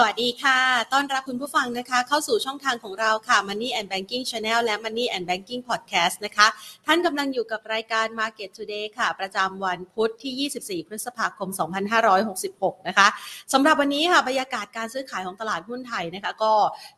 สวัสดีค่ะ ต้อนรับคุณผู้ฟังนะคะ เข้าสู่ช่องทางของเราค่ะ Money and Banking Channel และ Money and Banking Podcast นะคะ ท่านกำลังอยู่กับรายการ Market Today ค่ะ ประจำวันพุธที่ 24 พฤษภาคม 2566 นะคะสำหรับวันนี้ค่ะบรรยากาศการซื้อขายของตลาดหุ้นไทยนะคะ ก็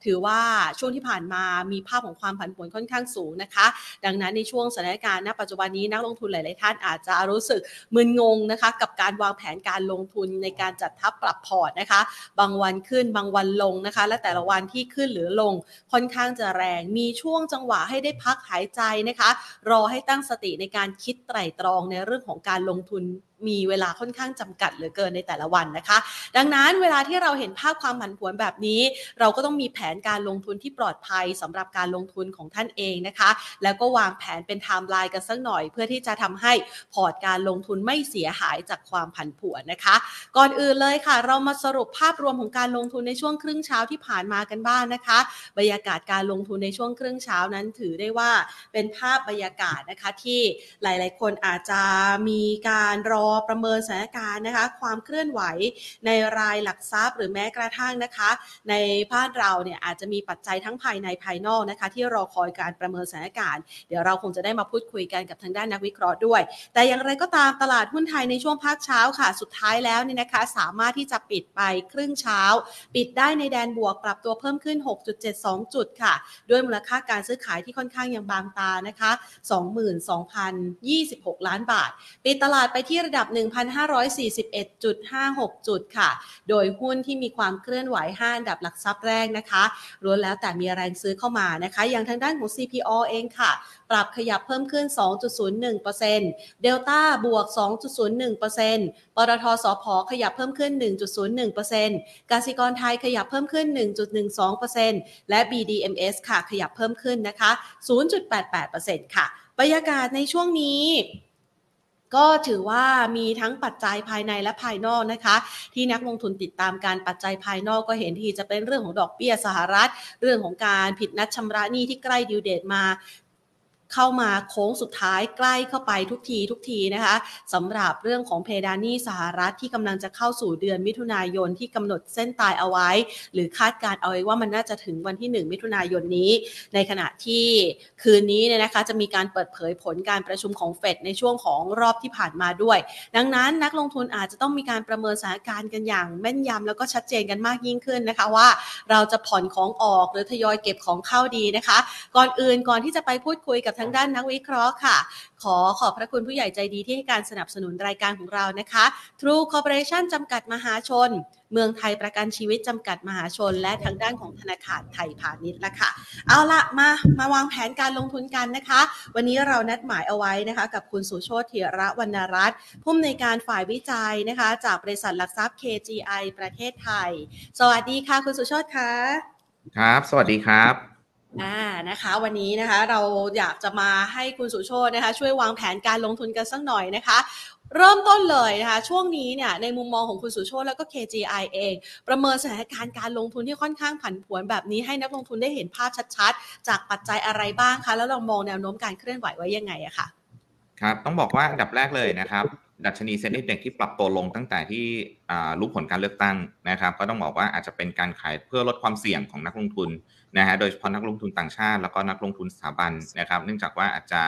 ถือว่าช่วงที่ผ่านมามีภาพของความผันผวนค่อนข้างสูงนะคะ ดังนั้นในช่วงสถานการณ์ณปัจจุบันนี้นักลงทุนหลาย ๆ ท่านอาจจะรู้สึกมึนงงนะคะ กับการวางแผนการลงทุนในการจัดทับปรับพอร์ตนะคะ บางวันขึ้นบางวันลงนะคะ และแต่ละวันที่ขึ้นหรือลงค่อนข้างจะแรง มีช่วงจังหวะให้ได้พักหายใจนะคะ รอให้ตั้งสติในการคิดไตร่ตรองในเรื่องของการลงทุน มีเวลาค่อนข้างจำกัดเหลือเกินในแต่ละวันนะคะ ดังนั้นเวลาที่เราเห็นภาพความผันผวนแบบนี้ เราก็ต้องมีแผนการลงทุนที่ปลอดภัยสำหรับการลงทุนของท่านเองนะคะ แล้วก็วางแผนเป็นไทม์ไลน์กันสักหน่อย เพื่อที่จะทำให้พอร์ตการลงทุนไม่เสียหายจากความผันผวนนะคะ ก่อนอื่นเลยค่ะ เรามาสรุปภาพรวมของการลงทุนในช่วงครึ่งเช้าที่ผ่านมากันบ้างนะคะ บรรยากาศการลงทุนในช่วงครึ่งเช้านั้นถือได้ว่าเป็นภาพบรรยากาศนะคะที่หลาย ๆ คนอาจจะมีการรอประเมินสถานการณ์นะคะ ความเคลื่อนไหวในรายหลักทรัพย์ หรือแม้กระทั่งนะคะ ในบ้านเราเนี่ยอาจจะมีปัจจัยทั้งภายในภายนอกนะคะ ที่รอคอยการประเมินสถานการณ์ เดี๋ยวเราคงจะได้มาพูดคุยกันกับทางด้านนักวิเคราะห์ด้วย แต่อย่างไรก็ตามตลาดหุ้นไทยในช่วงภาคเช้าค่ะ สุดท้ายแล้วเนี่ยนะคะ สามารถที่จะปิดไปครึ่งเช้า ปิดได้ในแดนบวกปรับตัวเพิ่มขึ้น 6.72 จุดค่ะ ด้วยมูลค่าการซื้อขายที่ค่อนข้างยังบางตานะคะ 22,026 ล้านบาท ปิดตลาดไปที่ระดับ1,541.56 จุดค่ะ โดยหุ้นที่มีความเคลื่อนไหว5อันดับหลักทรัพย์แรกนะคะล้วนแล้วแต่มีแรงซื้อเข้ามานะคะ อย่างทางด้านของ CPO เองค่ะ ปรับขยับเพิ่มขึ้น 2.01%เดลต้าบวก 2.01%ปตทสพขยับเพิ่มขึ้น 1.01%กสิกรไทยขยับเพิ่มขึ้น 1.12%และ BDMs ค่ะ ขยับเพิ่มขึ้นนะคะ 0.88%ค่ะ บรรยากาศในช่วงนี้ ก็ถือว่ามีทั้งปัจจัยภายในและภายนอกนะคะ ที่นักลงทุนติดตามการปัจจัยภายนอกก็เห็นที่จะเป็นเรื่องของดอกเบี้ยสหรัฐ เรื่องของการผิดนัดชำระหนี้ที่ใกล้ดิวเดตมา เข้ามาโค้งสุดท้ายใกล้เข้าไปทุกทีทุกทีนะคะสำหรับเรื่องของเพดานหนี้สหรัฐที่กำลังจะเข้าสู่เดือนมิถุนายนที่กำหนดเส้นตายเอาไว้ หรือคาดการเอาไว้ว่ามันน่าจะถึงวันที่ 1 มิถุนายนนี้ ในขณะที่คืนนี้เนี่ยนะคะจะมีการเปิดเผยผลการประชุมของเฟดในช่วงของรอบที่ผ่านมาด้วย ดังนั้นนักลงทุนอาจจะต้องมีการประเมินสถานการณ์กันอย่างแม่นยำแล้วก็ชัดเจนกันมากยิ่งขึ้นนะคะว่า เราจะผ่อนของออกหรือทยอยเก็บของเข้าดีนะคะ ก่อนอื่นก่อนที่จะไปพูดคุยกับทางด้านนักวิเคราะห์ค่ะ ขอขอบพระคุณผู้ใหญ่ใจดีที่ให้การสนับสนุนรายการของเรานะคะ True Corporation จำกัดมหาชน เมืองไทยประกันชีวิตจำกัดมหาชน และทางด้านของธนาคารไทยพาณิชย์ละค่ะ เอาละมามาวางแผนการลงทุนกันนะคะ วันนี้เรานัดหมายเอาไว้นะคะ กับคุณสุโชติเถระวรรณรัตน์ผู้อำนวยการฝ่ายวิจัยนะคะ จากบริษัทหลักทรัพย์ KGI ประเทศไทย สวัสดีค่ะ คุณสุโชติค่ะครับ สวัสดีครับ อ่านะคะ วันนี้นะคะเราอยากจะมาให้คุณสุโชตนะคะ ช่วยวางแผนการลงทุนกันสักหน่อยนะคะ เริ่มต้นเลยนะคะ ช่วงนี้เนี่ยในมุมมองของคุณสุโชตแล้วก็ KGI เอง ประเมินสถานการณ์การลงทุนที่ค่อนข้างผันผวนแบบนี้ให้นักลงทุนได้เห็นภาพชัดๆ จากปัจจัยอะไรบ้างคะแล้วเรามองแนวโน้มการเคลื่อนไหวไว้ยังไงอะคะครับต้องบอกว่าอันดับแรกเลยนะครับดัชนีเซ็นดีเด็กที่ปรับตัวลงตั้งแต่ที่รู้ผลการเลือกตั้งนะครับ ก็ต้องบอกว่าอาจจะเป็นการขายเพื่อลดความเสี่ยงของนักลงทุน นะฮะโดยเฉพาะนักลงทุนต่างชาติ แล้วก็นักลงทุนสถาบันนะครับ เนื่องจากว่าอาจจะ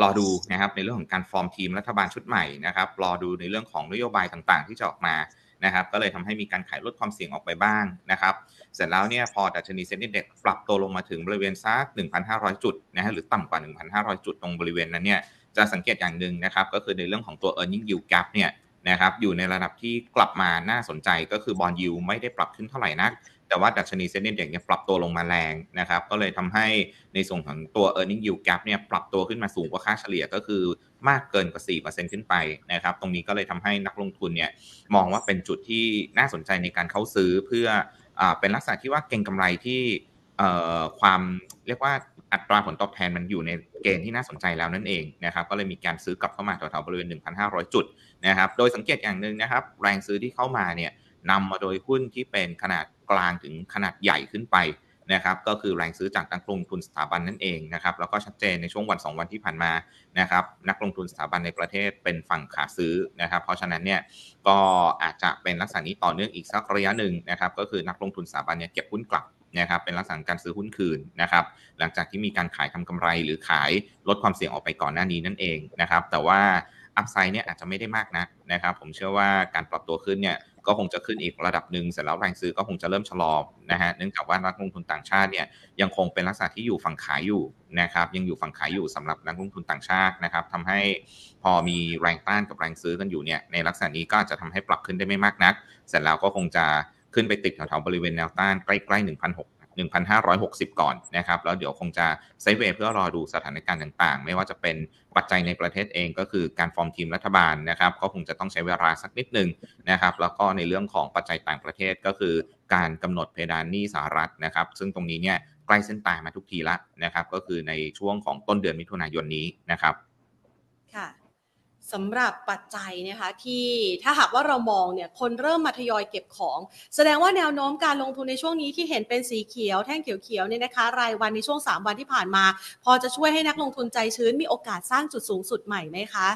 รอดูนะครับในเรื่องของการฟอร์มทีมรัฐบาลชุดใหม่นะครับรอดูในเรื่องของนโยบายต่างๆ ที่จะออกมานะครับก็เลยทำให้มีการขายลดความเสี่ยงออกไปบ้างนะครับเสร็จแล้วเนี่ยพอดัชนีเซ็นดีเด็กปรับตัวลงมาถึงบริเวณสัก1,500 จุดนะฮะหรือต่ำกว่า 1,500 จุดตรงบริเวณนั้นเนี่ยจะสังเกตอย่างหนึ่งนะครับก็คือในเรื่องของตัว e a r n i n g yield gap เนี่ยนะครับอยู่ในระดับที่กลับมาน่าสนใจก็คือบอลยูไม่ได้ปรับขึ้นเท่าไหร่นัก แต่ว่าดัชนีเซ็นดีเด็กเนี่ยปรับตัวลงมาแรงนะครับ ก็เลยทำให้ในส่วนของตัว e a r n i n g yield gap เนี่ยปรับตัวขึ้นมาสูงกว่าค่าเฉลี่ยก็คือมากเกินกว่า 4%ขึ้นไปนะครับ ตรงนี้ก็เลยทำให้นักลงทุนเนี่ยมองว่าเป็นจุดที่น่าสนใจในการเข้าซื้อเพื่ออเป็นลักษณะที่ว่าเก็งกำไรที่ความเรียกว่าอัตราผลตอบแทนมันอยู่ในเกณฑ์ที่น่าสนใจแล้วนั่นเองนะครับก็เลยมีการซื้อกลับเข้ามาแถวๆบริเวณ 1,500 จุดนะครับโดยสังเกตอย่างหนึ่งนะครับ แรงซื้อที่เข้ามาเนี่ยนำมาโดยหุ้นที่เป็นขนาด กลางถึงขนาดใหญ่ขึ้นไปนะครับก็คือแรงซื้อจากนักลงทุนสถาบันนั่นเองนะครับแล้วก็ชัดเจนในช่วงวัน 2 วันที่ผ่านมานะครับนักลงทุนสถาบันในประเทศเป็นฝั่งขาซื้อนะครับ เพราะฉะนั้นเนี่ยก็อาจจะเป็นลักษณะนี้ต่อเนื่องอีกสักระยะหนึ่งนะครับก็คือนักลงทุนสถาบันเนี่ยเก็บหุ้นกลับนะครับเป็นลักษณะการซื้อหุ้นคืนนะครับหลังจากที่มีการขายทำกำไรหรือขายลดความเสี่ยงออกไปก่อนหน้านี้นั่นเองนะครับแต่ว่าอัพไซด์เนี่ยอาจจะไม่ได้มากนะนะครับผมเชื่อว่าการปรับตัวขึ้นเนี่ย ก็คงจะขึ้นอีกระดับหนึ่งเสร็จแล้วแรงซื้อก็คงจะเริ่มชะลอนะฮะเนื่องจากว่านักลงทุนต่างชาติเนี่ยยังคงเป็นลักษณะที่อยู่ฝั่งขายอยู่นะครับยังอยู่ฝั่งขายอยู่สำหรับนักลงทุนต่างชาตินะครับทำให้พอมีแรงต้านกับแรงซื้อกันอยู่เนี่ยในลักษณะนี้ก็จะทำให้ปรับขึ้นได้ไม่มากนัก เสร็จแล้วก็คงจะขึ้นไปติดแถวๆบริเวณแนวต้านใกล้ๆ1 6 1,560 ก่อนนะครับ แล้วเดี๋ยวคงจะไซเวเพื่อรอดูสถานการณ์ต่างๆ ไม่ว่าจะเป็นปัจจัยในประเทศเองก็คือการฟอร์มทีมรัฐบาลนะครับก็คงจะต้องใช้เวลาสักนิดหนึ่งนะครับ แล้วก็ในเรื่องของปัจจัยต่างประเทศก็คือการกำหนดเพดานหนี้สหรัฐนะครับ ซึ่งตรงนี้เนี่ยใกล้เส้นตายมาทุกทีละนะครับ ก็คือในช่วงของต้นเดือนมิถุนายนนี้นะครับ ค่ะ สำหรับปัจจัยนะคะที่ถ้าหากว่าเรามองเนี่ยคนเริ่มมาทยอยเก็บของ แสดงว่าแนวโน้มการลงทุนในช่วงนี้ที่เห็นเป็นสีเขียวแท่งเขียวๆเนี่ยนะคะ รายวันในช่วง 3 วันที่ผ่านมา พอจะช่วยให้นักลงทุนใจชื้นมีโอกาสสร้างจุดสูงสุดใหม่ไหมคะ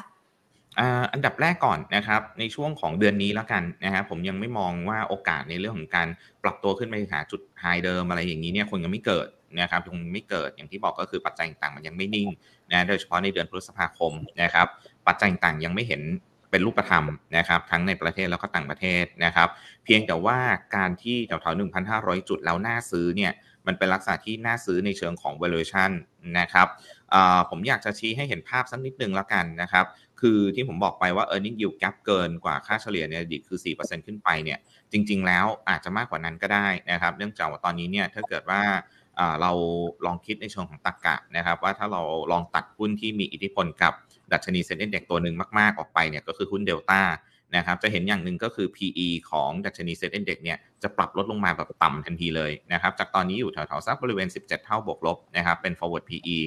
อันดับแรกก่อนนะครับในช่วงของเดือนนี้แล้วกันนะครับผมยังไม่มองว่าโอกาสในเรื่องของการปรับตัวขึ้นไปหาจุดไฮเดิมอะไรอย่างนี้เนี่ยคงยังไม่เกิดนะครับคงไม่เกิดอย่างที่บอกก็คือปัจจัยต่างๆมันยังไม่นิ่งนะโดยเฉพาะในเดือนพฤษภาคมนะครับ ปัจจัยต่างๆยังไม่เห็นเป็นรูปธรรมนะครับทั้งในประเทศแล้วก็ต่างประเทศนะครับ เพียงแต่ว่าการที่แถวๆ1,500 จุดแล้วน่าซื้อเนี่ยมันเป็นลักษณะที่น่าซื้อในเชิงของ valuation นะครับผมอยากจะชี้ให้เห็นภาพสักนิดนึงแล้วกันนะครับ คือที่ผมบอกไปว่า e a r n i n g yield gap เกินกว่าค่าเฉลี่ยในอดีตคือ 4%ขึ้นไปเนี่ยจริง ๆ แล้วอาจจะมากกว่านั้นก็ได้นะครับ เนื่องจากว่าตอนนี้เนี่ยถ้าเกิดว่าเราลองคิดในเชิงของตรรกะนะครับ ว่าถ้าเราลองตัดหุ้นที่มีอิทธิพลกับ ดัชนีเซ็นเด็กตัวหนึ่งมาก ๆ ออกไปเนี่ยก็คือหุ้นเดลต้านะครับจะเห็นอย่างหนึ่งก็คือ PE ของดัชนีเซ็นเด็กเนี่ยจะปรับลดลงมาแบบต่ำทันทีเลยนะครับจากตอนนี้อยู่แถวๆสักบริเวณ 17 เท่าบวกลบนะครับเป็น forward PE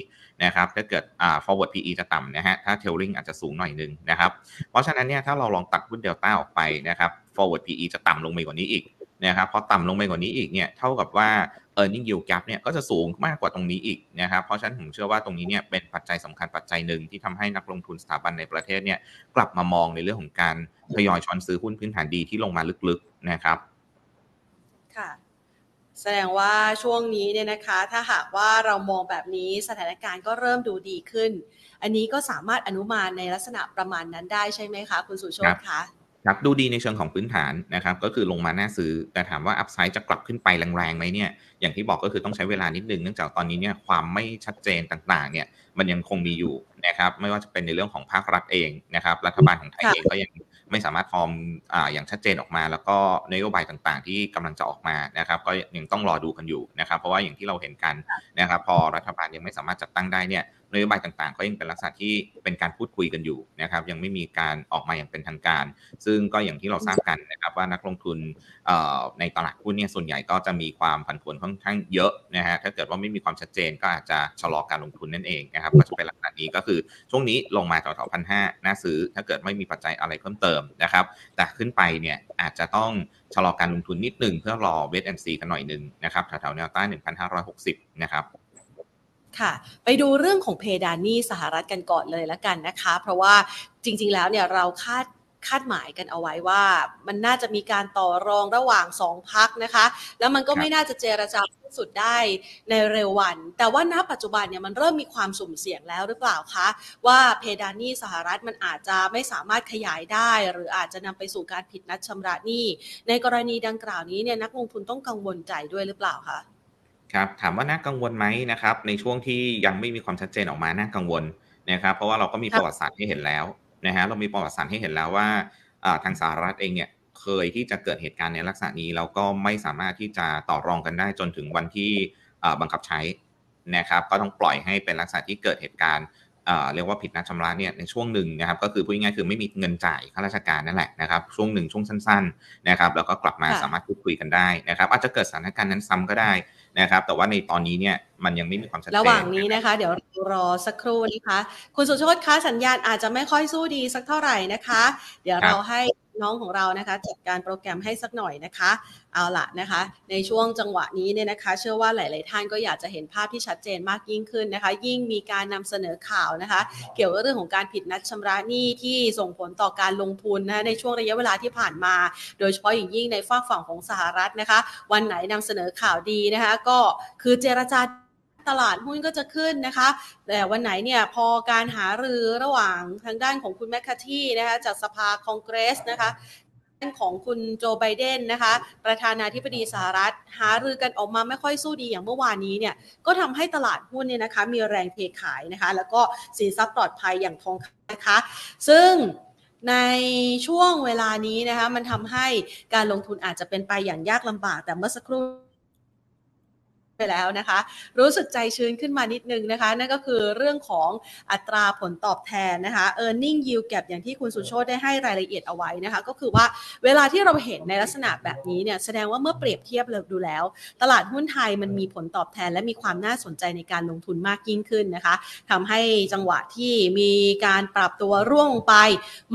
นะครับถ้าเกิดอ่า forward PE จะต่ำนะฮะถ้า tailing อาจจะสูงหน่อยนึงนะครับเพราะฉะนั้นเนี่ยถ้าเราลองตัดหุ้นเดลต้าออกไปนะครับ forward PE จะต่ำลงไปกว่านี้อีกนะครับพอต่ำลงไปกว่านี้อีกเนี่ยเท่ากับว่า e a r n i n g yield gap เนี่ยก็จะสูงมากกว่าตรงนี้อีกนะครับเพราะฉะนั้นผมเชื่อว่าตรงนี้เนี่ยเป็นปัจจัยสำคัญปัจจัยหนึ่งที่ทำให้นักลงทุนสถาบันในประเทศเนี่ยกลับมามองในเรื่องของการทยอยช้อนซื้อหุ้นพื้นฐานดีที่ลงมาลึกๆนะครับค่ะแสดงว่าช่วงนี้เนี่ยนะคะ ถ้าหากว่าเรามองแบบนี้สถานการณ์ก็เริ่มดูดีขึ้น อันนี้ก็สามารถอนุมานในลักษณะประมาณนั้นได้ใช่ไหมคะ คุณสุโชตคะ ครับดูดีในเชิงของพื้นฐานนะครับก็คือลงมาน่าซื้อ แต่ถามว่า upside จะกลับขึ้นไปแรงๆไหมเนี่ยอย่างที่บอกก็คือต้องใช้เวลานิดนึงเนื่องจากตอนนี้เนี่ยความไม่ชัดเจนต่างๆเนี่ยมันยังคงมีอยู่นะครับไม่ว่าจะเป็นในเรื่องของภาครัฐเองนะครับรัฐบาลของไทยเองก็ยังไม่สามารถฟอร์มออย่างชัดเจนออกมา แล้วก็นโยบายต่างๆ ที่กำลังจะออกมานะครับก็ยังต้องรอดูกันอยู่นะครับเพราะว่าอย่างที่เราเห็นกันนะครับพอรัฐบาลยังไม่สามารถจัดตั้งได้เนี่ย นโยบายต่างๆ ก็ยังเป็นลักษณะที่เป็นการพูดคุยกันอยู่นะครับยังไม่มีการออกมาอย่างเป็นทางการ ซึ่งก็อย่างที่เราทราบกันนะครับว่านักลงทุนในตลาดหุ้นเนี่ยส่วนใหญ่ก็จะมีความผันผวนค่อนข้างเยอะนะฮะถ้าเกิดว่าไม่มีความชัดเจนก็อาจจะชะลอการลงทุนนั่นเองนะครับก็จะเป็นลักษณะนี้ก็คือช่วงนี้ลงมาแถวๆพันห้าน่าซื้อ ถ้าเกิดไม่มีปัจจัยอะไรเพิ่มเติมนะครับ แต่ขึ้นไปเนี่ยอาจจะต้องชะลอการลงทุนนิดหนึ่งเพื่อรอเวทแอนซีกันหน่อยหนึ่งนะครับแถวๆแนวต้าน1,560 นะครับ ค่ะไปดูเรื่องของเพดานนี่สหรัฐกันก่อนเลยละกันนะคะ เพราะว่าจริง ๆ แล้วเนี่ยเราคาดคาดหมายกันเอาไว้ว่า มันน่าจะมีการต่อรองระหว่างสองพักนะคะ แล้วมันก็ไม่น่าจะเจรจาสุดได้ในเร็ววัน แต่ว่าณปัจจุบันเนี่ยมันเริ่มมีความสุ่มเสี่ยงแล้วหรือเปล่าคะ ว่าเพดานนี่สหรัฐมันอาจจะไม่สามารถขยายได้ หรืออาจจะนำไปสู่การผิดนัดชำระหนี้ในกรณีดังกล่าวนี้เนี่ยนักลงทุนต้องกังวลใจด้วยหรือเปล่าคะ ครับถามว่าน่ากังวลไหมนะครับ ในช่วงที่ยังไม่มีความชัดเจนออกมาน่ากังวลนะครับ เพราะว่าเราก็มีประวัติศาสตร์ให้เห็นแล้วนะฮะเรามีประวัติศาสตร์ให้เห็นแล้วว่าทางสหรัฐเองเนี่ยเคยที่จะเกิดเหตุการณ์ในลักษณะนี้แล้วก็ไม่สามารถที่จะต่อรองกันได้จนถึงวันที่บังคับใช้นะครับ ก็ต้องปล่อยให้เป็นลักษณะที่เกิดเหตุการณ์ เรียกว่าผิดนัดชำระเนี่ยในช่วงหนึ่งนะครับก็คือพูดง่ายๆคือไม่มีเงินจ่ายข้าราชการนั่นแหละนะครับช่วงหนึ่งช่วงสั้นๆนะครับแล้วก็กลับมาสามารถพูดคุยกันได้นะครับอาจจะเกิดสถานการณ์นั้นซ้ำก็ได้นะครับแต่ว่าในตอนนี้เนี่ยมันยังไม่มีความชัดเจนระหว่างนี้นะคะ เดี๋ยวรอสักครู่นะคะ คุณสุชดคะสัญญาณอาจจะไม่ค่อยสู้ดีสักเท่าไหร่นะคะ เดี๋ยวเราให้ น้องของเรานะคะจัดการโปรแกรมให้สักหน่อยนะคะเอาละนะคะ ในช่วงจังหวะนี้เนี่ยนะคะ เชื่อว่าหลาย ๆ ท่านก็อยากจะเห็นภาพที่ชัดเจนมากยิ่งขึ้นนะคะ ยิ่งมีการนำเสนอข่าวนะคะ เกี่ยวกับเรื่องของการผิดนัดชำระหนี้ที่ส่งผลต่อการลงทุนนะในช่วงระยะเวลาที่ผ่านมา โดยเฉพาะอย่างยิ่งในฝากฝั่งของสหรัฐนะคะ วันไหนนำเสนอข่าวดีนะคะ ก็คือเจรจา ตลาดหุ้นก็จะขึ้นนะคะ แต่วันไหนเนี่ยพอการหารือระหว่างทางด้านของคุณแมคคาที่นะคะจากสภาคองเกรสนะคะด้านของคุณโจไบเดนนะคะ ประธานาธิบดีสหรัฐ หารือกันออกมาไม่ค่อยสู้ดีอย่างเมื่อวานนี้เนี่ยก็ทำให้ตลาดหุ้นเนี่ยนะคะ มีแรงเทขายนะคะ แล้วก็สินทรัพย์ปลอดภัยอย่างทองคำนะคะ ซึ่งในช่วงเวลานี้นะคะ มันทำให้การลงทุนอาจจะเป็นไปอย่างยากลำบากแต่เมื่อสักครู่ ไปแล้วนะคะ รู้สึกใจชื้นขึ้นมานิดนึงนะคะ นั่นก็คือเรื่องของอัตราผลตอบแทนนะคะ e a r n i n g yield gap อย่างที่คุณสุโชตได้ให้รายละเอียดเอาไว้นะคะ ก็คือว่าเวลาที่เราเห็นในลักษณะแบบนี้เนี่ยแสดงว่าเมื่อเปรียบเทียบเลยดูแล้ว ตลาดหุ้นไทยมันมีผลตอบแทน และมีความน่าสนใจในการลงทุนมากยิ่งขึ้นนะคะทำให้จังหวะที่มีการปรับตัวร่วงไป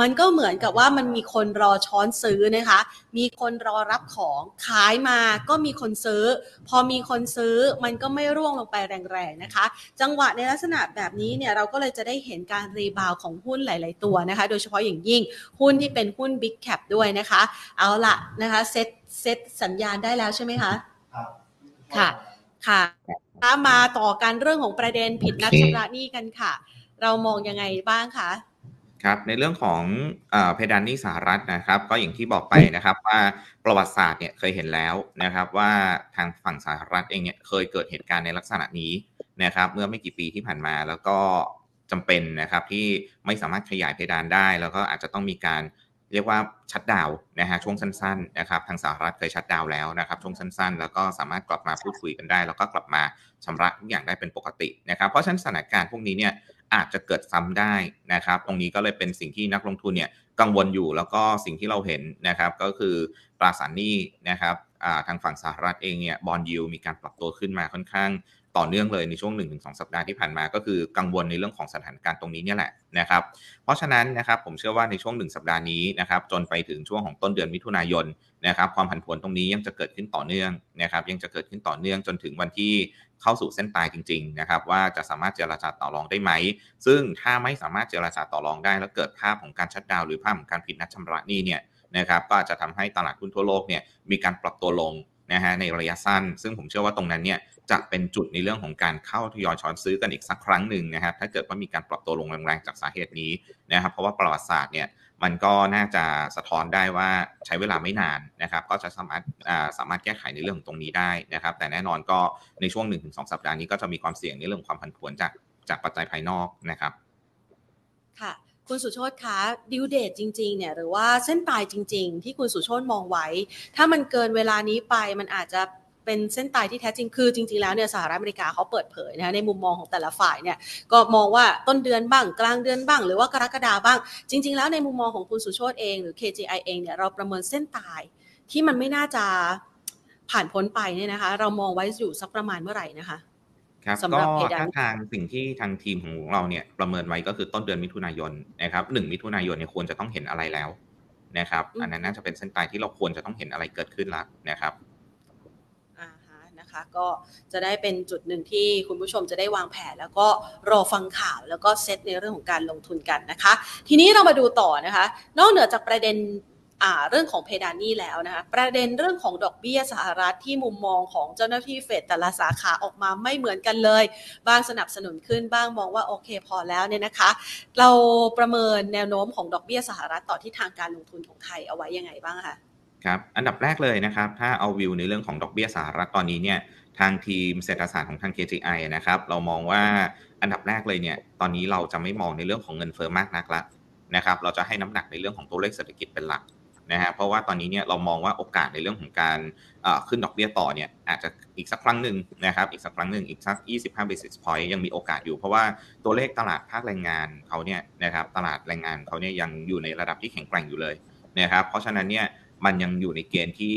มันก็เหมือนกับว่ามันมีคนรอช้อนซื้อนะคะ มีคนรอรับของขายมาก็มีคนซื้อ พอมีคนซื้อมันก็ไม่ร่วงลงไปแรงๆนะคะ จังหวะในลักษณะแบบนี้เนี่ยเราก็เลยจะได้เห็นการรีบาวของหุ้นหลาย ๆ ตัวนะคะ โดยเฉพาะอย่างยิ่งหุ้นที่เป็นหุ้น Big Cap ด้วยนะคะ เอาละนะคะเซตเซตสัญญาณได้แล้วใช่ไหมคะค่ะค่ะมาต่อกันเรื่องของประเด็นผิดนัดชำระหนี้กันค่ะ เรามองยังไงบ้างคะ ครับในเรื่องของเพดานหนี้สหรัฐนะครับ ก็อย่างที่บอกไปนะครับว่าประวัติศาสตร์เนี่ยเคยเห็นแล้วนะครับว่าทางฝั่งสหรัฐเองเนี่ยเคยเกิดเหตุการณ์ในลักษณะนี้นะครับเมื่อไม่กี่ปีที่ผ่านมาแล้วก็จำเป็นนะครับที่ไม่สามารถขยายเพดานได้ แล้วก็อาจจะต้องมีการเรียกว่าชัดดาวนะฮะช่วงสั้นๆนะครับทางสหรัฐเคยชัดดาวแล้วนะครับช่วงสั้นๆ แล้วก็สามารถกลับมาพูดคุยกันได้ แล้วก็กลับมาชำระทุกอย่างได้เป็นปกตินะครับเพราะฉะนั้นสถานการณ์พวกนี้เนี่ย อาจจะเกิดซ้ำได้นะครับ ตรงนี้ก็เลยเป็นสิ่งที่นักลงทุนเนี่ยกังวลอยู่แล้วก็สิ่งที่เราเห็นนะครับ ก็คือตราสารหนี้นะครับทางฝั่งสหรัฐเองเนี่ยบอลยูมีการปรับตัวขึ้นมาค่อนข้างต่อเนื่องเลยในช่วง 1-2 สัปดาห์ที่ผ่านมา ก็คือกังวลในเรื่องของสถานการณ์ตรงนี้เนี่ยแหละนะครับ เพราะฉะนั้นนะครับผมเชื่อว่าในช่วง 1 สัปดาห์นี้นะครับจนไปถึงช่วงของต้นเดือนมิถุนายนนะครับความผันผวนตรงนี้ยังจะเกิดขึ้นต่อเนื่องนะครับยังจะเกิดขึ้นต่อเนื่องจนถึงวันที่ เข้าสู่เส้นตายจริงๆนะครับว่าจะสามารถเจรจาต่อรองได้ไหม ซึ่งถ้าไม่สามารถเจรจาต่อรองได้ แล้วเกิดภาพของการชัดดาวหรือภาพของการผิดนัดชำระหนี้เนี่ยนะครับก็จะทำให้ตลาดหุ้นทั่วโลกเนี่ยมีการปรับตัวลงนะฮะในระยะสั้น ซึ่งผมเชื่อว่าตรงนั้นเนี่ยจะเป็นจุดในเรื่องของการเข้าทยอยช้อนซื้อกันอีกสักครั้งหนึ่งนะครับถ้าเกิดว่ามีการปรับตัวลงแรงๆจากสาเหตุนี้นะครับเพราะว่าประวัติศาสตร์เนี่ย มันก็น่าจะสะท้อนได้ว่าใช้เวลาไม่นานนะครับ ก็จะสามารถสามารถแก้ไขในเรื่องตรงนี้ได้นะครับ แต่แน่นอนก็ในช่วง 1-2 สัปดาห์นี้ก็จะมีความเสี่ยงในเรื่องความผันผวนจากจากปัจจัยภายนอกนะครับ ค่ะ คุณสุโชตคะดิวเดตจริงๆเนี่ยหรือว่าเส้นตายจริง ๆ ที่คุณสุโชตมองไว้ ถ้ามันเกินเวลานี้ไปมันอาจจะ เป็นเส้นตายที่แท้จริงคือจริง ๆ แล้วเนี่ยสหรัฐอเมริกาเขาเปิดเผยนะในมุมมองของแต่ละฝ่ายเนี่ยก็มองว่าต้นเดือนบ้างกลางเดือนบ้าง หรือว่ากรกฎาบ้าง จริง ๆ แล้วในมุมมองของคุณสุโชตเองหรือ KGI เองเนี่ยเราประเมินเส้นตายที่มันไม่น่าจะผ่านพ้นไปเนี่ยนะคะ เรามองไว้อยู่สักประมาณเมื่อไหร่นะคะครับก็ถ้าทางสิ่งที่ทางทีมของเราเนี่ยประเมินไว้ก็คือต้นเดือนมิถุนายนนะครับหนึ่งมิถุนายนเนี่ยควรจะต้องเห็นอะไรแล้วนะครับ อันนั้นน่าจะเป็นเส้นตายที่เราควรจะต้องเห็นอะไรเกิดขึ้นแล้วนะครับ ก็จะได้เป็นจุดหนึ่งที่คุณผู้ชมจะได้วางแผน แล้วก็รอฟังข่าวแล้วก็เซตในเรื่องของการลงทุนกันนะคะ ทีนี้เรามาดูต่อนะคะ นอกเหนือจากประเด็นเรื่องของเพดานนี้แล้วนะคะประเด็นเรื่องของดอกเบี้ยสหรัฐที่มุมมองของเจ้าหน้าที่เฟดแต่ละสาขาออกมาไม่เหมือนกันเลย บางสนับสนุนขึ้นบ้างมองว่าโอเคพอแล้วเนี่ยนะคะ เราประเมินแนวโน้มของดอกเบี้ยสหรัฐต่อที่ทางการลงทุนของไทยเอาไว้ยังไงบ้างคะ ครับอันดับแรกเลยนะครับ ถ้าเอาวิวในเรื่องของดอกเบี้ยสหรัฐตอนนี้เนี่ยทางทีมเศรษฐศาสตร์ของทาง KGI นะครับเรามองว่าอันดับแรกเลยเนี่ยตอนนี้เราจะไม่มองในเรื่องของเงินเฟ้อมากนักละนะครับเราจะให้น้ำหนักในเรื่องของตัวเลขเศรษฐกิจเป็นหลักนะฮะเพราะว่าตอนนี้เนี่ยเรามองว่าโอกาสในเรื่องของการขึ้นดอกเบี้ยต่อเนี่ยอาจจะอีกสักครั้งหนึ่งนะครับอีกสักครั้งหนึ่งอีกสัก 25 basis point ยังมีโอกาสอยู่เพราะว่าตัวเลขตลาดภาคแรงงานเขาเนี่ยนะครับตลาดแรงงานเขาเนี่ยยังอยู่ในระดับที่แข็งแกร่งอยู่เลยนะครับเพราะฉะนั้นเนี่ย มันยังอยู่ในเกณฑ์ที่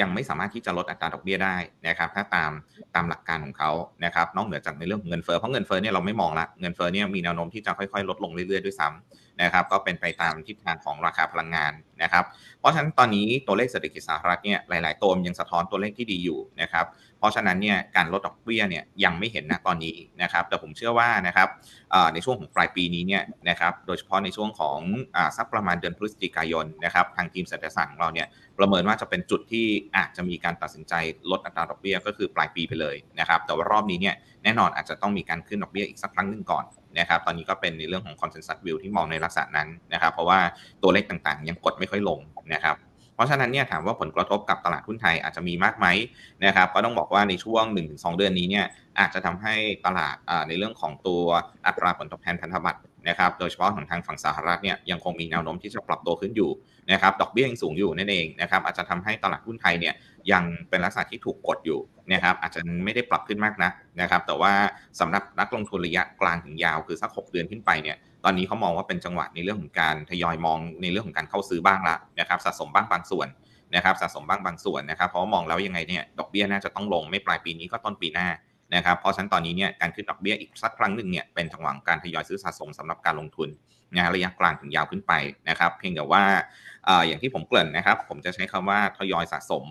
ยังไม่สามารถที่จะลดอัตราดอกเบี้ยได้นะครับ ถ้าตามตามหลักการของเขานะครับ นอกเหนือจากในเรื่องของเงินเฟ้อเพราะเงินเฟ้อเนี่ยเราไม่มองละเงินเฟ้อเนี่ยมีแนวโน้มที่จะค่อยๆ ลดลงเรื่อยๆด้วยซ้ำนะครับ ก็เป็นไปตามทิศทางของราคาพลังงานนะครับ เพราะฉะนั้นตอนนี้ตัวเลขเศรษฐกิจสหรัฐเนี่ยหลาย ๆ ตัวยังสะท้อนตัวเลขที่ดีอยู่นะครับ เพราะฉะนั้นเนี่ยการลดดอกเบี้ยเนี่ยยังไม่เห็นนะตอนนี้นะครับแต่ผมเชื่อว่านะครับในช่วงของปลายปีนี้เนี่ยนะครับโดยเฉพาะในช่วงของอสักประมาณเดือนพฤศจิกายนนะครับทางทีมเศรษฐศาสตร์ของเราเนี่ยประเมินว่าจะเป็นจุดที่อาจจะมีการตัดสินใจลดอัตราดอกเบี้ยก็คือปลายปีไปเลยนะครับแต่ว่ารอบนี้เนี่ยแน่นอนอาจจะต้องมีการขึ้นดอกเบี้ยอีกสักครั้งหนึ่งก่อนนะครับตอนนี้ก็เป็นในเรื่องของ consensus view ที่มองในลักษณะนั้นนะครับเพราะว่าตัวเลขต่างๆ ยังกดไม่ค่อยลงนะครับ เพราะฉะนั้นเนี่ยถามว่าผลกระทบกับตลาดหุ้นไทยอาจจะมีมากไหมนะครับก็ต้องบอกว่าในช่วง 1-2 เดือนนี้เนี่ยอาจจะทำให้ตลาดในเรื่องของตัวอัตราผลตอบแทนพันธบัตรนะครับโดยเฉพาะของทางฝั่งสหรัฐเนี่ยยังคงมีแนวโน้มที่จะปรับตัวขึ้นอยู่นะครับดอกเบี้ยยังสูงอยู่นั่นเองนะครับอาจจะทำให้ตลาดหุ้นไทยเนี่ย ยังเป็นลักษณะที่ถูกกดอยู่นะครับอาจจะไม่ได้ปรับขึ้นมากนะนะครับ แต่ว่าสำหรับนักลงทุนระยะกลางถึงยาวคือสัก 6 เดือนขึ้นไปเนี่ยตอนนี้เขามองว่าเป็นจังหวะในเรื่องของการทยอยมองในเรื่องของการเข้าซื้อบ้างละนะครับสะสมบ้างบางส่วนนะครับสะสมบ้างบางส่วนนะครับเพราะมองแล้วยังไงเนี่ยดอกเบี้ยน่าจะต้องลงไม่ปลายปีนี้ก็ต้นปีหน้านะครับเพราะฉะนั้นตอนนี้เนี่ยการขึ้นดอกเบี้ยอีกสักครั้งหนึ่งเนี่ยเป็นจังหวะการทยอยซื้อสะสมสำหรับการลงทุนนะระยะกลางถึงยาวขึ้นไปนะครับ เพียงแต่ว่าอย่างที่ผมเกริ่นนะครับ ผมจะใช้คำว่าทยอยสะสม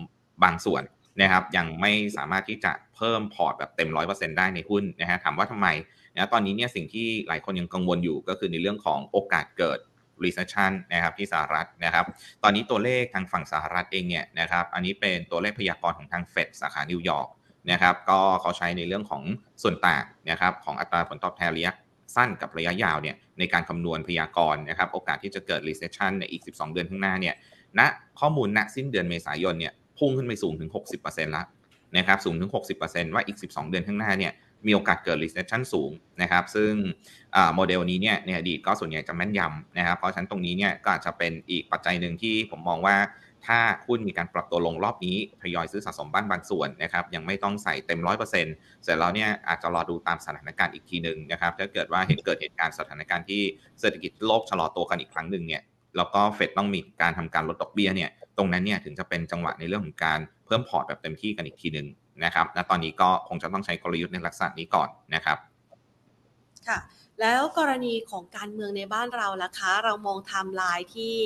บางส่วนนะครับยังไม่สามารถที่จะเพิ่มพอร์ตแบบเต็มร้อยเปอร์เซ็นต์ได้ในหุ้นนะฮะถามว่าทำไมนะตอนนี้เนี่ยสิ่งที่หลายคนยังกังวลอยู่ก็คือในเรื่องของโอกาสเกิด recession นะครับที่สหรัฐนะครับ ตอนนี้ตัวเลขทางฝั่งสหรัฐเองเนี่ยนะครับอันนี้เป็นตัวเลขพยากรณ์ของทางเฟดสาขานิวยอร์กนะครับก็เขาใช้ในเรื่องของส่วนต่างนะครับของอัตราผลตอบแทนระยะสั้นกับระยะยาวเนี่ยในการคำนวณพยากรณ์นะครับโอกาสที่จะเกิด recession ในอีก 12 เดือนข้างหน้าเนี่ยณข้อมูลณสิ้นเดือนเมษายนเนี่ย พุ่งขึ้นไปสูงถึง 60%แล้วนะครับสูงถึง 60%ว่าอีก 12 เดือนข้างหน้าเนี่ยมีโอกาสเกิด recession สูงนะครับซึ่งโมเดลนี้เนี่ยในอดีตก็ส่วนใหญ่จะแม่นยำนะครับเพราะฉะนั้นตรงนี้เนี่ยก็อาจจะเป็นอีกปัจจัยหนึ่งที่ผมมองว่าถ้าหุ้นมีการปรับตัวลงรอบนี้ทยอยซื้อสะสมบ้างบางส่วนนะครับยังไม่ต้องใส่เต็มร้อยเปอร์เซ็นต์เสร็จแล้วเนี่ยอาจจะรอดูตามสถานการณ์อีกทีหนึ่งนะครับถ้าเกิดว่าเห็นเกิดเหตุการณ์สถานการณ์ที่เศรษฐกิจโลกชะลอตัวกันอีกครั้งหนึ่งเนี่ยแล้วก็เฟดต้องมีการทำการลดดอกเบี้ยเนี่ย ตรงนั้นเนี่ยถึงจะเป็นจังหวะในเรื่องของการเพิ่มพอร์ตแบบเต็มที่กันอีกทีหนึ่งนะครับณตอนนี้ก็คงจะต้องใช้กลยุทธ์ในลักษณะนี้ก่อนนะครับ ค่ะ แล้วกรณีของการเมืองในบ้านเราล่ะคะ เรามองไทม์ไลน์ที่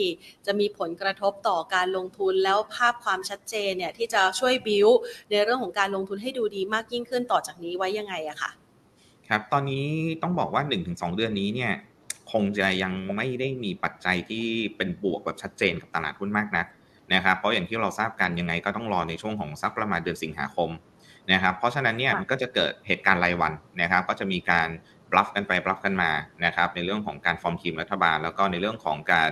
จะมีผลกระทบต่อการลงทุนแล้วภาพความชัดเจนเนี่ยที่จะช่วยบิวในเรื่องของการลงทุนให้ดูดีมากยิ่งขึ้นต่อจากนี้ไว้ยังไงอะคะครับ ตอนนี้ต้องบอกว่า 1-2 เดือนนี้เนี่ยคงจะยังไม่ได้มีปัจจัยที่เป็นบวกแบบชัดเจนกับตลาดหุ้นมากนัก นะครับเพราะอย่างที่เราทราบกันยังไงก็ต้องรอในช่วงของสักประมาณเดือนสิงหาคมนะครับเพราะฉะนั้นเนี่ยมันก็จะเกิดเหตุการณ์รายวันนะครับ ก็จะมีการบลัฟกันไปบลัฟกันมานะครับในเรื่องของการฟอร์มทีมรัฐบาล แล้วก็ในเรื่องของการ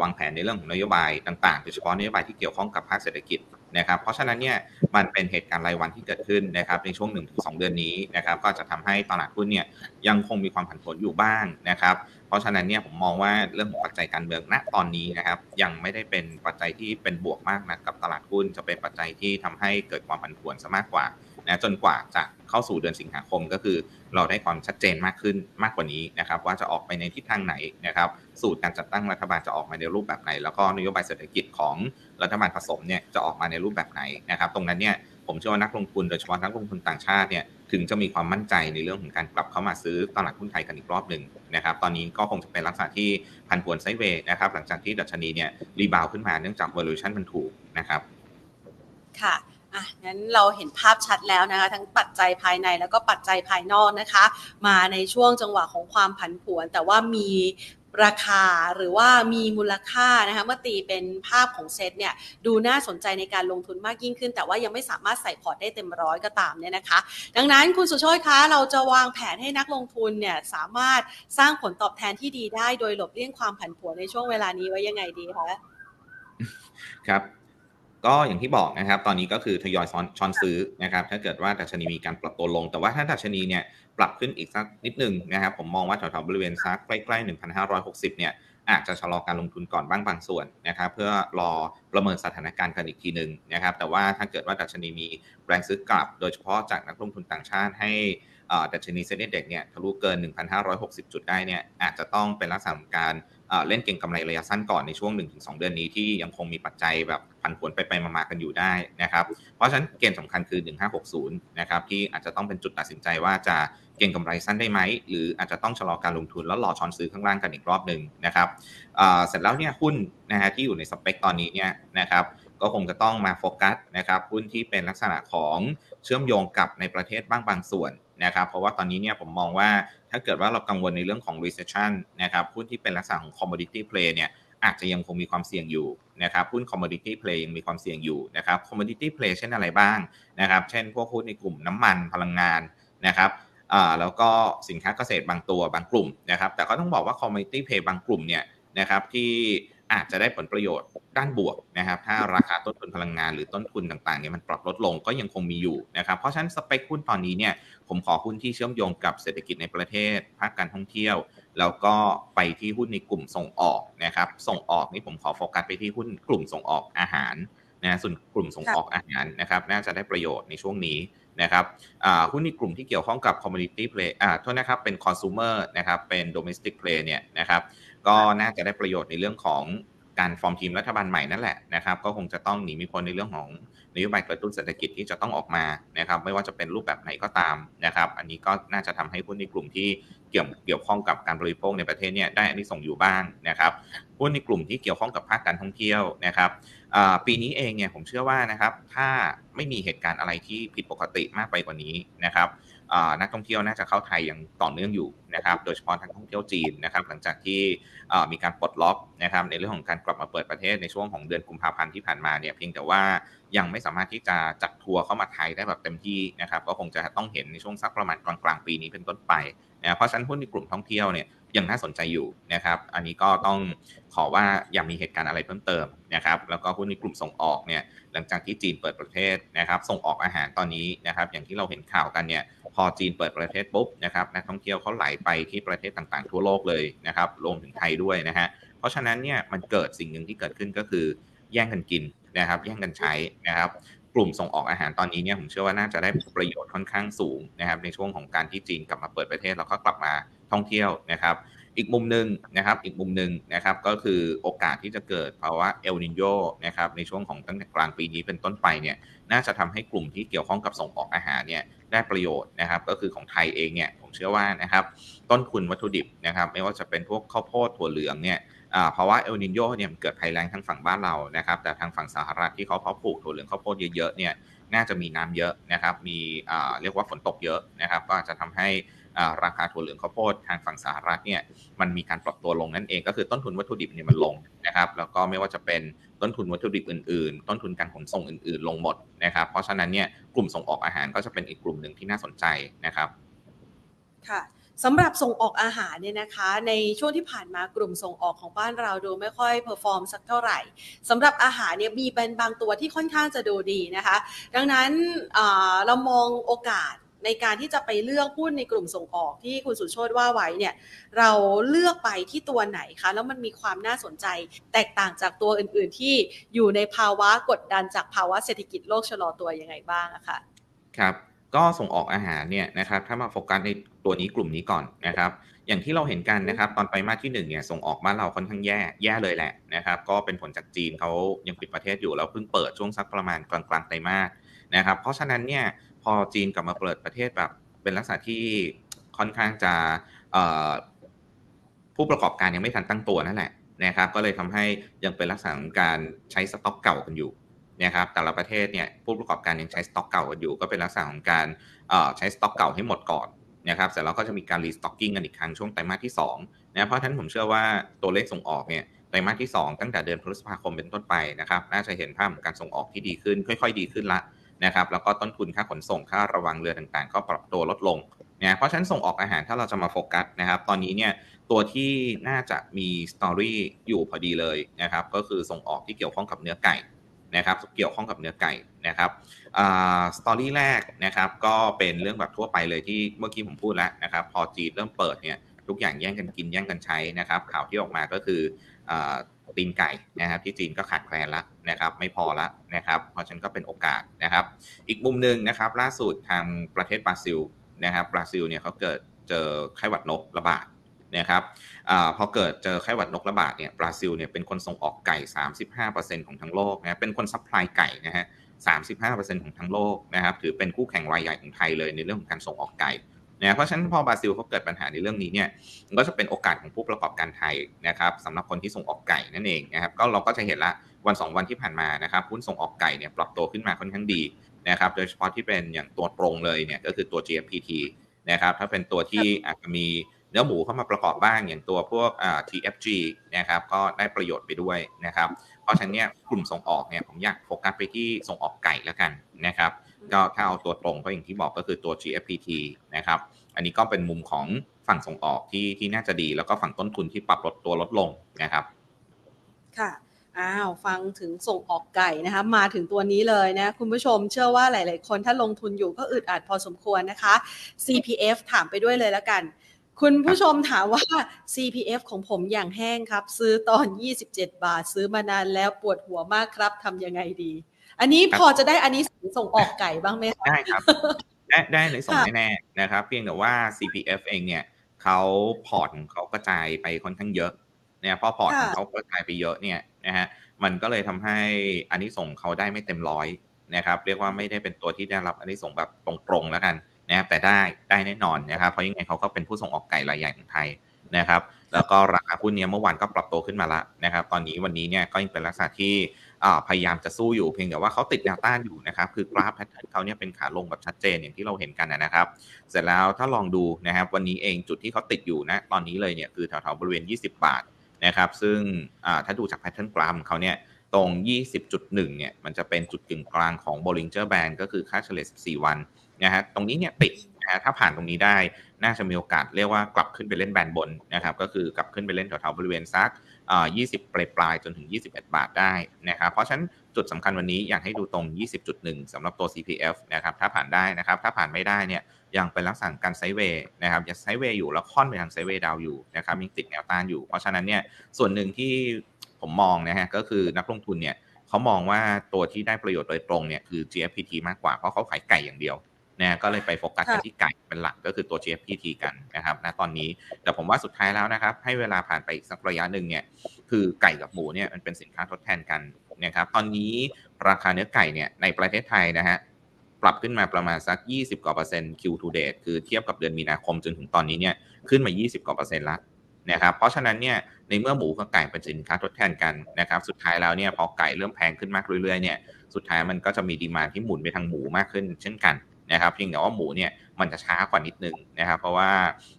วางแผนในเรื่องของนโยบายต่างๆโดยเฉพาะนโยบายที่เกี่ยวข้องกับภาคเศรษฐกิจ นะครับเพราะฉะนั้นเนี่ยมันเป็นเหตุการณ์รายวันที่เกิดขึ้นนะครับในช่วง 1-2 เดือนนี้นะครับก็จะทำให้ตลาดหุ้นเนี่ยยังคงมีความผันผวนอยู่บ้างนะครับเพราะฉะนั้นเนี่ยผมมองว่าเรื่องของปัจจัยการเมืองณตอนนี้นะครับยังไม่ได้เป็นปัจจัยที่เป็นบวกมากนะกับตลาดหุ้นจะเป็นปัจจัยที่ทำให้เกิดความผันผวนซะมากกว่านะจนกว่าจะ เข้าสู่เดือนสิงหาคมก็คือ เราได้ความชัดเจนมากขึ้นมากกว่านี้นะครับ ว่าจะออกไปในทิศทางไหนนะครับ สูตรการจัดตั้งรัฐบาลจะออกมาในรูปแบบไหน แล้วก็นโยบายเศรษฐกิจของรัฐบาลผสมเนี่ยจะออกมาในรูปแบบไหนนะครับ ตรงนั้นเนี่ยผมเชื่อว่านักลงทุนโดยเฉพาะนักลงทุนต่างชาติเนี่ยถึงจะมีความมั่นใจในเรื่องของการกลับเข้ามาซื้อตลาดหุ้นไทยกันอีกรอบหนึ่งนะครับ ตอนนี้ก็คงจะเป็นลักษณะที่ผันผวน sideway นะครับ หลังจากที่ดัชนีเนี่ย rebound ขึ้นมาเนื่องจาก valuation มันถูกนะครับ ค่ะ อะงั้นเราเห็นภาพชัดแล้วนะคะ ทั้งปัจจัยภายในแล้วก็ปัจจัยภายนอกนะคะ มาในช่วงจังหวะของความผันผวน แต่ว่ามีราคาหรือว่ามีมูลค่านะคะเมื่อตีเป็นภาพของเซตเนี่ยดูน่าสนใจในการลงทุนมากยิ่งขึ้น แต่ว่ายังไม่สามารถใส่พอร์ตได้เต็มร้อยก็ตามเนี่ยนะคะ ดังนั้นคุณสุชยคะเราจะวางแผนให้นักลงทุนเนี่ยสามารถสร้างผลตอบแทนที่ดีได้โดยหลบเลี่ยงความผันผวนในช่วงเวลานี้ไว้ยังไงดีคะครับ ก็อย่างที่บอกนะครับ ตอนนี้ก็คือทยอยช้อนซื้อนะครับ ถ้าเกิดว่าดัชนีมีการปรับตัวลง แต่ว่าถ้าดัชนีเนี่ยปรับขึ้นอีกสักนิดหนึ่งนะครับ ผมมองว่าแถวๆบริเวณซักใกล้ๆ 1,560 เนี่ยอาจจะชะลอการลงทุนก่อนบ้างบางส่วนนะครับ เพื่อรอประเมินสถานการณ์กันอีกทีหนึ่งนะครับ แต่ว่าถ้าเกิดว่าดัชนีมีแรงซื้อกลับ โดยเฉพาะจากนักลงทุนต่างชาติให้ดัชนีเซ็นดีเด็กเนี่ยทะลุเกิน 1,560 จุดได้เนี่ยอาจจะต้องเป็นลักษณะการ เล่นเก่งกำไรระยะสั้นก่อนในช่วง 1-2 เดือนนี้ที่ยังคงมีปัจจัยแบบผันผวนไปไปมาๆกันอยู่ได้นะครับ เพราะฉะนั้นเกณฑ์สำคัญคือ 1560 นะครับที่อาจจะต้องเป็นจุดตัดสินใจว่าจะเก่งกำไรสั้นได้ไหม หรืออาจจะต้องชะลอการลงทุนแล้วรอช้อนซื้อข้างล่างกันอีกรอบหนึ่งนะครับเสร็จแล้วเนี่ยหุ้นนะฮะที่อยู่ในสเปคตอนนี้เนี่ยนะครับก็คงจะต้องมาโฟกัสนะครับหุ้นที่เป็นลักษณะของเชื่อมโยงกับในประเทศบ้างบางส่วนนะครับเพราะว่าตอนนี้เนี่ยผมมองว่า ถ้าเกิดว่าเรากังวลในเรื่องของ recession นะครับหุ้นที่เป็นลักษณะของ commodity play เนี่ยอาจจะยังคงมีความเสี่ยงอยู่นะครับหุ้น commodity play ยังมีความเสี่ยงอยู่นะครับ commodity play เช่นอะไรบ้างนะครับ เช่นพวกหุ้นในกลุ่มน้ำมันพลังงานนะครับแล้วก็สินค้าเกษตรบางตัวบางกลุ่มนะครับ แต่ก็ต้องบอกว่า commodity play บางกลุ่มเนี่ยนะครับที่ อาจจะได้ผลประโยชน์ด้านบวกนะครับ ถ้าราคาต้นทุนพลังงานหรือต้นทุนต่างๆเนี่ยมันปรับลดลงก็ยังคงมีอยู่นะครับ เพราะฉะนั้นสเปคหุ้นตอนนี้เนี่ยผมขอหุ้นที่เชื่อมโยงกับเศรษฐกิจในประเทศ ภาคการท่องเที่ยว แล้วก็ไปที่หุ้นในกลุ่มส่งออกนะครับ ส่งออกนี่ผมขอโฟกัสไปที่หุ้นกลุ่มส่งออกอาหารนะส่วนกลุ่มส่งออกอาหารนะครับ น่าจะได้ประโยชน์ในช่วงนี้นะครับหุ้นในกลุ่มที่เกี่ยวข้องกับ commodity play อ่าโทษนะครับเป็น consumer นะครับเป็น domestic play เนี่ยนะครับ ก็น่าจะได้ประโยชน์ในเรื่องของการฟอร์มทีมรัฐบาลใหม่นั่นแหละนะครับก็คงจะต้องหนีไม่พ้นในเรื่องของนโยบายกระตุ้นเศรษฐกิจที่จะต้องออกมานะครับไม่ว่าจะเป็นรูปแบบไหนก็ตามนะครับอันนี้ก็น่าจะทำให้หุ้นในกลุ่มที่เกี่ยวเกี่ยวข้องกับการบริโภคในประเทศเนี่ยได้อันนี้ส่งอยู่บ้างนะครับหุ้นในกลุ่มที่เกี่ยวข้องกับภาคการท่องเที่ยวนะครับปีนี้เองเนี่ยผมเชื่อว่านะครับถ้าไม่มีเหตุการณ์อะไรที่ผิดปกติมากไปกว่านี้นะครับ นักท่องเที่ยวน่าจะเข้าไทยอย่างต่อเนื่องอยู่นะครับโดยเฉพาะทางท่องเที่ยวจีนนะครับหลังจากที่มีการปลดล็อกนะครับในเรื่องของการกลับมาเปิดประเทศในช่วงของเดือนกุมภาพันธ์ที่ผ่านมาเนี่ยเพียงแต่ว่ายังไม่สามารถที่จะจัดทัวร์เข้ามาไทยได้แบบเต็มที่นะครับก็คงจะต้องเห็นในช่วงสักประมาณกลางกลางปีนี้เป็นต้นไปนะเพราะฉะนั้นหุ้นในกลุ่มท่องเที่ยวเนี่ยยังน่าสนใจอยู่นะครับ อันนี้ก็ต้องขอว่ายังมีเหตุการณ์อะไรเพิ่มเติมนะครับ แล้วก็หุ้นในกลุ่มส่งออกเนี่ยหลังจากที่จีนเปิดประเทศนะครับ ส่งออกอาหารตอนนี้นะครับ อย่างที่เราเห็นข่าวกันเนี่ย พอจีนเปิดประเทศปุ๊บนะครับนักท่องเที่ยวเขาไหลไปที่ประเทศต่างๆ ทั่วโลกเลยนะครับรวมถึงไทยด้วยนะฮะเพราะฉะนั้นเนี่ยมันเกิดสิ่งหนึ่งที่เกิดขึ้นก็คือ แย่งกันกินนะครับ แย่งกันใช้นะครับ กลุ่มส่งออกอาหารตอนนี้เนี่ยผมเชื่อว่าน่าจะได้ประโยชน์ค่อนข้างสูงนะครับ ในช่วงของการที่จีนกลับมาเปิดประเทศแล้วก็กลับมาท่องเที่ยวนะครับ อีกมุมหนึ่งนะครับ อีกมุมหนึ่งนะครับก็คือโอกาสที่จะเกิดภาวะเอลนิโยนะครับในช่วงของตั้งแต่กลางปีนี้เป็นต้นไปเนี่ย น่าจะทำให้กลุ่มที่เกี่ยวข้องกับส่งออกอาหารเนี่ยได้ประโยชน์นะครับ ก็คือของไทยเองเนี่ยผมเชื่อว่านะครับต้นทุนวัตถุดิบนะครับไม่ว่าจะเป็นพวกข้าวโพดถั่วเหลืองเนี่ยเพราะว่าเอลนิโยเนี่ยเกิดภัยแรงทั้งฝั่งบ้านเรานะครับแต่ทางฝั่งสหรัฐที่เขาเพาะปลูกถั่วเหลืองข้าวโพดเยอะๆเนี่ยน่าจะมีน้ำเยอะนะครับมีเรียกว่าฝนตกเยอะนะครับก็จะทำให้ ราคาถั่วเหลืองข้าวโพดทางฝั่งสหรัฐเนี่ยมันมีการปรับตัวลงนั่นเองก็คือต้นทุนวัตถุดิบเนี่ยมันลงนะครับแล้วก็ไม่ว่าจะเป็นต้นทุนวัตถุดิบอื่นๆ ต้นทุนการขนส่งอื่นๆ ลงหมดนะครับเพราะฉะนั้นเนี่ยกลุ่มส่งออกอาหารก็จะเป็นอีกกลุ่มหนึ่งที่น่าสนใจนะครับค่ะสำหรับส่งออกอาหารเนี่ยนะคะ ในช่วงที่ผ่านมากลุ่มส่งออกของบ้านเราดูไม่ค่อย perform สักเท่าไหร่สำหรับอาหารเนี่ยมีเป็นบางตัวที่ค่อนข้างจะดูดีนะคะ ดังนั้นเรามองโอกาส ในการที่จะไปเลือกหุ้นในกลุ่มส่งออกที่คุณสุชโชตว่าไว้เนี่ยเราเลือกไปที่ตัวไหนคะแล้วมันมีความน่าสนใจ แตกต่างจากตัวอื่น ๆ ที่อยู่ในภาวะกดดันจากภาวะเศรษฐกิจโลกชะลอตัวยังไงบ้างอะคะครับก็ส่งออกอาหารเนี่ยนะครับถ้ามาโฟกัสในตัวนี้กลุ่มนี้ก่อนนะครับ อย่างที่เราเห็นกันนะครับตอนไปมาที่1เนี่ยส่งออกบ้านเราค่อนข้างแย่แย่เลยแหละนะครับก็เป็นผลจากจีนเขายังปิดประเทศอยู่แล้วเพิ่งเปิดช่วงสักประมาณกลางๆไตรมาสนะครับเพราะฉะนั้นเนี่ย อจีนกลับมาเปิดประเทศแบบเป็นลักษณะที่ค่อนข้างจะผู้ประกอบการยังไม่ทันตั้งตัวนั่นแหละนะครับก็เลยทำให้ยังเป็นลักษณะของการใช้สต็อกเก่ากันอยู่นะครับแต่ละประเทศเนี่ยผู้ประกอบการยังใช้สต็อกเก่ากันอยู่ ก็เป็นลักษณะของการใช้สต็อกเก่าให้หมดก่อนนะครับเสร็จแล้วก็จะมีการ restocking กันอีกครั้งช่วงไตรมาสที่2นะเพราะฉะนั้นผมเชื่อว่าตัวเลขส่งออกเนี่ยไตรมาสที่ 2 ตั้งแต่เดือนพฤษภาคมเป็นต้นไปนะครับน่าจะเห็นภาพของการส่งออกที่ดีขึ้น ค่อย ๆ ดีขึ้นละ นะครับแล้วก็ต้นทุนค่าขนส่งค่าระวังเรือต่างๆ ก็ปรับตัวลดลงนะเพราะฉะนั้นส่งออกอาหารถ้าเราจะมาโฟกัสนะครับ ตอนนี้เนี่ยตัวที่น่าจะมี story อยู่พอดีเลยนะครับ ก็คือส่งออกที่เกี่ยวข้องกับเนื้อไก่นะครับเกี่ยวข้องกับเนื้อไก่นะครับ story แรกนะครับก็เป็นเรื่องแบบทั่วไปเลยที่เมื่อกี้ผมพูดแล้วนะครับ พอจีนเริ่มเปิดเนี่ยทุกอย่างแย่งกันกินแย่งกันใช้นะครับ ข่าวที่ออกมาก็คือ ตีนไก่นะครับที่จีนก็ขาดแคลนแล้วนะครับไม่พอแล้วนะครับเพราะฉะนั้นก็เป็นโอกาสนะครับ อีกมุมหนึ่งนะครับล่าสุดทางประเทศบราซิลนะครับบราซิลเนี่ยเขาเกิดเจอไข้หวัดนกระบาดนะครับอพอเกิดเจอไข้หวัดนกระบาดเนี่ยบราซิลเนี่ยเป็นคนส่งออกไก่ 35%ของทั้งโลกนะเป็นคน supply ไก่นะฮะ35%ของทั้งโลกนะครับถือเป็นคู่แข่งรายใหญ่ของไทยเลยในเรื่องของการส่งออกไก่ นะเพราะฉะนั้นพอบราซิลเขาเกิดปัญหาในเรื่องนี้เนี่ยก็จะเป็นโอกาสของผู้ประกอบการไทยนะครับสำหรับคนที่ส่งออกไก่นั่นเองนะครับก็เราก็จะเห็นละวัน 2 วันที่ผ่านมานะครับหุ้นส่งออกไก่เนี่ยปรับตัวขึ้นมาค่อนข้างดีนะครับโดยเฉพาะที่เป็นอย่างตัวตรงเลยเนี่ยก็คือตัว GFPT นะครับถ้าเป็นตัวที่อาจจะมีเนื้อหมูเข้ามาประกอบบ้างอย่างตัวพวก TFG นะครับก็ได้ประโยชน์ไปด้วยนะครับเพราะฉะนั้นเนี่ยกลุ่มส่งออกเนี่ยผมอยากโฟกัสไปที่ส่งออกไก่แล้วกันนะครับ ก็ถ้าเอาตัวตรงก็อย่างที่บอกก็คือตัว GFPT นะครับ อันนี้ก็เป็นมุมของฝั่งส่งออกที่ที่น่าจะดี แล้วก็ฝั่งต้นทุนที่ปรับลดตัวลดลงนะครับ ค่ะอ้าวฟังถึงส่งออกไก่นะคะมาถึงตัวนี้เลยนะคุณผู้ชมเชื่อว่าหลาย ๆ คนถ้าลงทุนอยู่ก็อึดอัดพอสมควรนะคะ CPF ถามไปด้วยเลยแล้วกัน คุณผู้ชมถามว่า CPF ของผมอย่างแห้งครับ ซื้อตอน 27 บาท ซื้อมานานแล้วปวดหัวมากครับทำยังไงดี อันนี้พอจะได้อานิสงส์ส่งออกไก่บ้างไหมคะได้ครับ ได้ได้อานิสงส์แน่ๆนะครับ เพียงแต่ว่า CPF เองเนี่ยเขาพอร์ตของเขากระจายไปค่อนข้างเยอะเนี่ยพอพอร์ตของเขากระจายไปเยอะเนี่ยนะฮะมันก็เลยทำให้อานิสงส์เขาได้ไม่เต็มร้อยนะครับเรียกว่าไม่ได้เป็นตัวที่ได้รับอานิสงส์แบบตรงๆแล้วกันนะครับแต่ได้ได้แน่นอนนะครับเพราะยังไงเขาก็เป็นผู้ส่งออกไก่รายใหญ่ของไทยนะครับ แล้วก็ราคาหุ้นเนี้ยเมื่อวานก็ปรับตัวขึ้นมาละนะครับ ตอนนี้วันนี้เนี่ยก็ยังเป็นลักษณะที่ พยายามจะสู้อยู่เพียงแต่ว่าเขาติดแนวต้านอยู่นะครับ คือกราฟ pattern เขาเนี่ยเป็นขาลงแบบชัดเจนอย่างที่เราเห็นกันนะครับ เสร็จแล้วถ้าลองดูนะครับวันนี้เองจุดที่เขาติดอยู่นะตอนนี้เลยเนี่ยคือแถวๆบริเวณ 20 บาทนะครับซึ่งถ้าดูจาก pattern กราฟของเขาเนี่ยตรง 20.1 เนี่ยมันจะเป็นจุดกึ่งกลางของ Bollinger Band ก็คือค่าเฉลี่ย 14 วันนะฮะตรงนี้เนี่ยติดนะฮะถ้าผ่านตรงนี้ได้น่าจะมีโอกาสเรียกว่ากลับขึ้นไปเล่น band บนนะครับก็คือกลับขึ้นไปเล่นแถวๆบริเวณซัก 20 ปลายปลายจนถึง 21 บาทได้นะครับเพราะฉะนั้นจุดสำคัญวันนี้อยากให้ดูตรง 20.1สำหรับตัว CPF นะครับถ้าผ่านได้นะครับถ้าผ่านไม่ได้เนี่ยยังเป็นลักษณะการ sideway นะครับยัง sideway อยู่แล้วค่อนไปทาง sideway down อยู่นะครับยังติดแนวต้านอยู่ เพราะฉะนั้นเนี่ยส่วนหนึ่งที่ผมมองนะฮะก็คือนักลงทุนเนี่ยเขามองว่าตัวที่ได้ประโยชน์โดยตรงเนี่ยคือ GFPT มากกว่าเพราะเขาขายไก่อย่างเดียว นะก็เลยไปโฟกัสกันที่ไก่เป็นหลักก็คือตัว GFPT กันนะครับณตอนนี้แต่ผมว่าสุดท้ายแล้วนะครับ ให้เวลาผ่านไปอีกสักระยะหนึ่งเนี่ยคือไก่กับหมูเนี่ยมันเป็นสินค้าทดแทนกันนะครับตอนนี้ราคาเนื้อไก่เนี่ยในประเทศไทยนะฮะปรับขึ้นมาประมาณสัก 20กว่าเปอร์เซ็นต์ Q to date คือเทียบกับเดือนมีนาคมจนถึงตอนนี้เนี่ยขึ้นมา 20กว่าเปอร์เซ็นต์ละนะครับเพราะฉะนั้นเนี่ยในเมื่อหมูกับไก่เป็นสินค้าทดแทนกันนะครับสุดท้ายแล้วเนี่ยพอไก่เริ่มแพงขึ้นมากเรื่อยๆเนี่ยสุดท้ายมันก็จะมีดีมาที่หมุนไปทางหมูมากขึ้นเช่นกัน นะครับเพียงแต่ว่าหมูเนี่ยมันจะช้ากว่านิดนึงนะครับเพราะว่า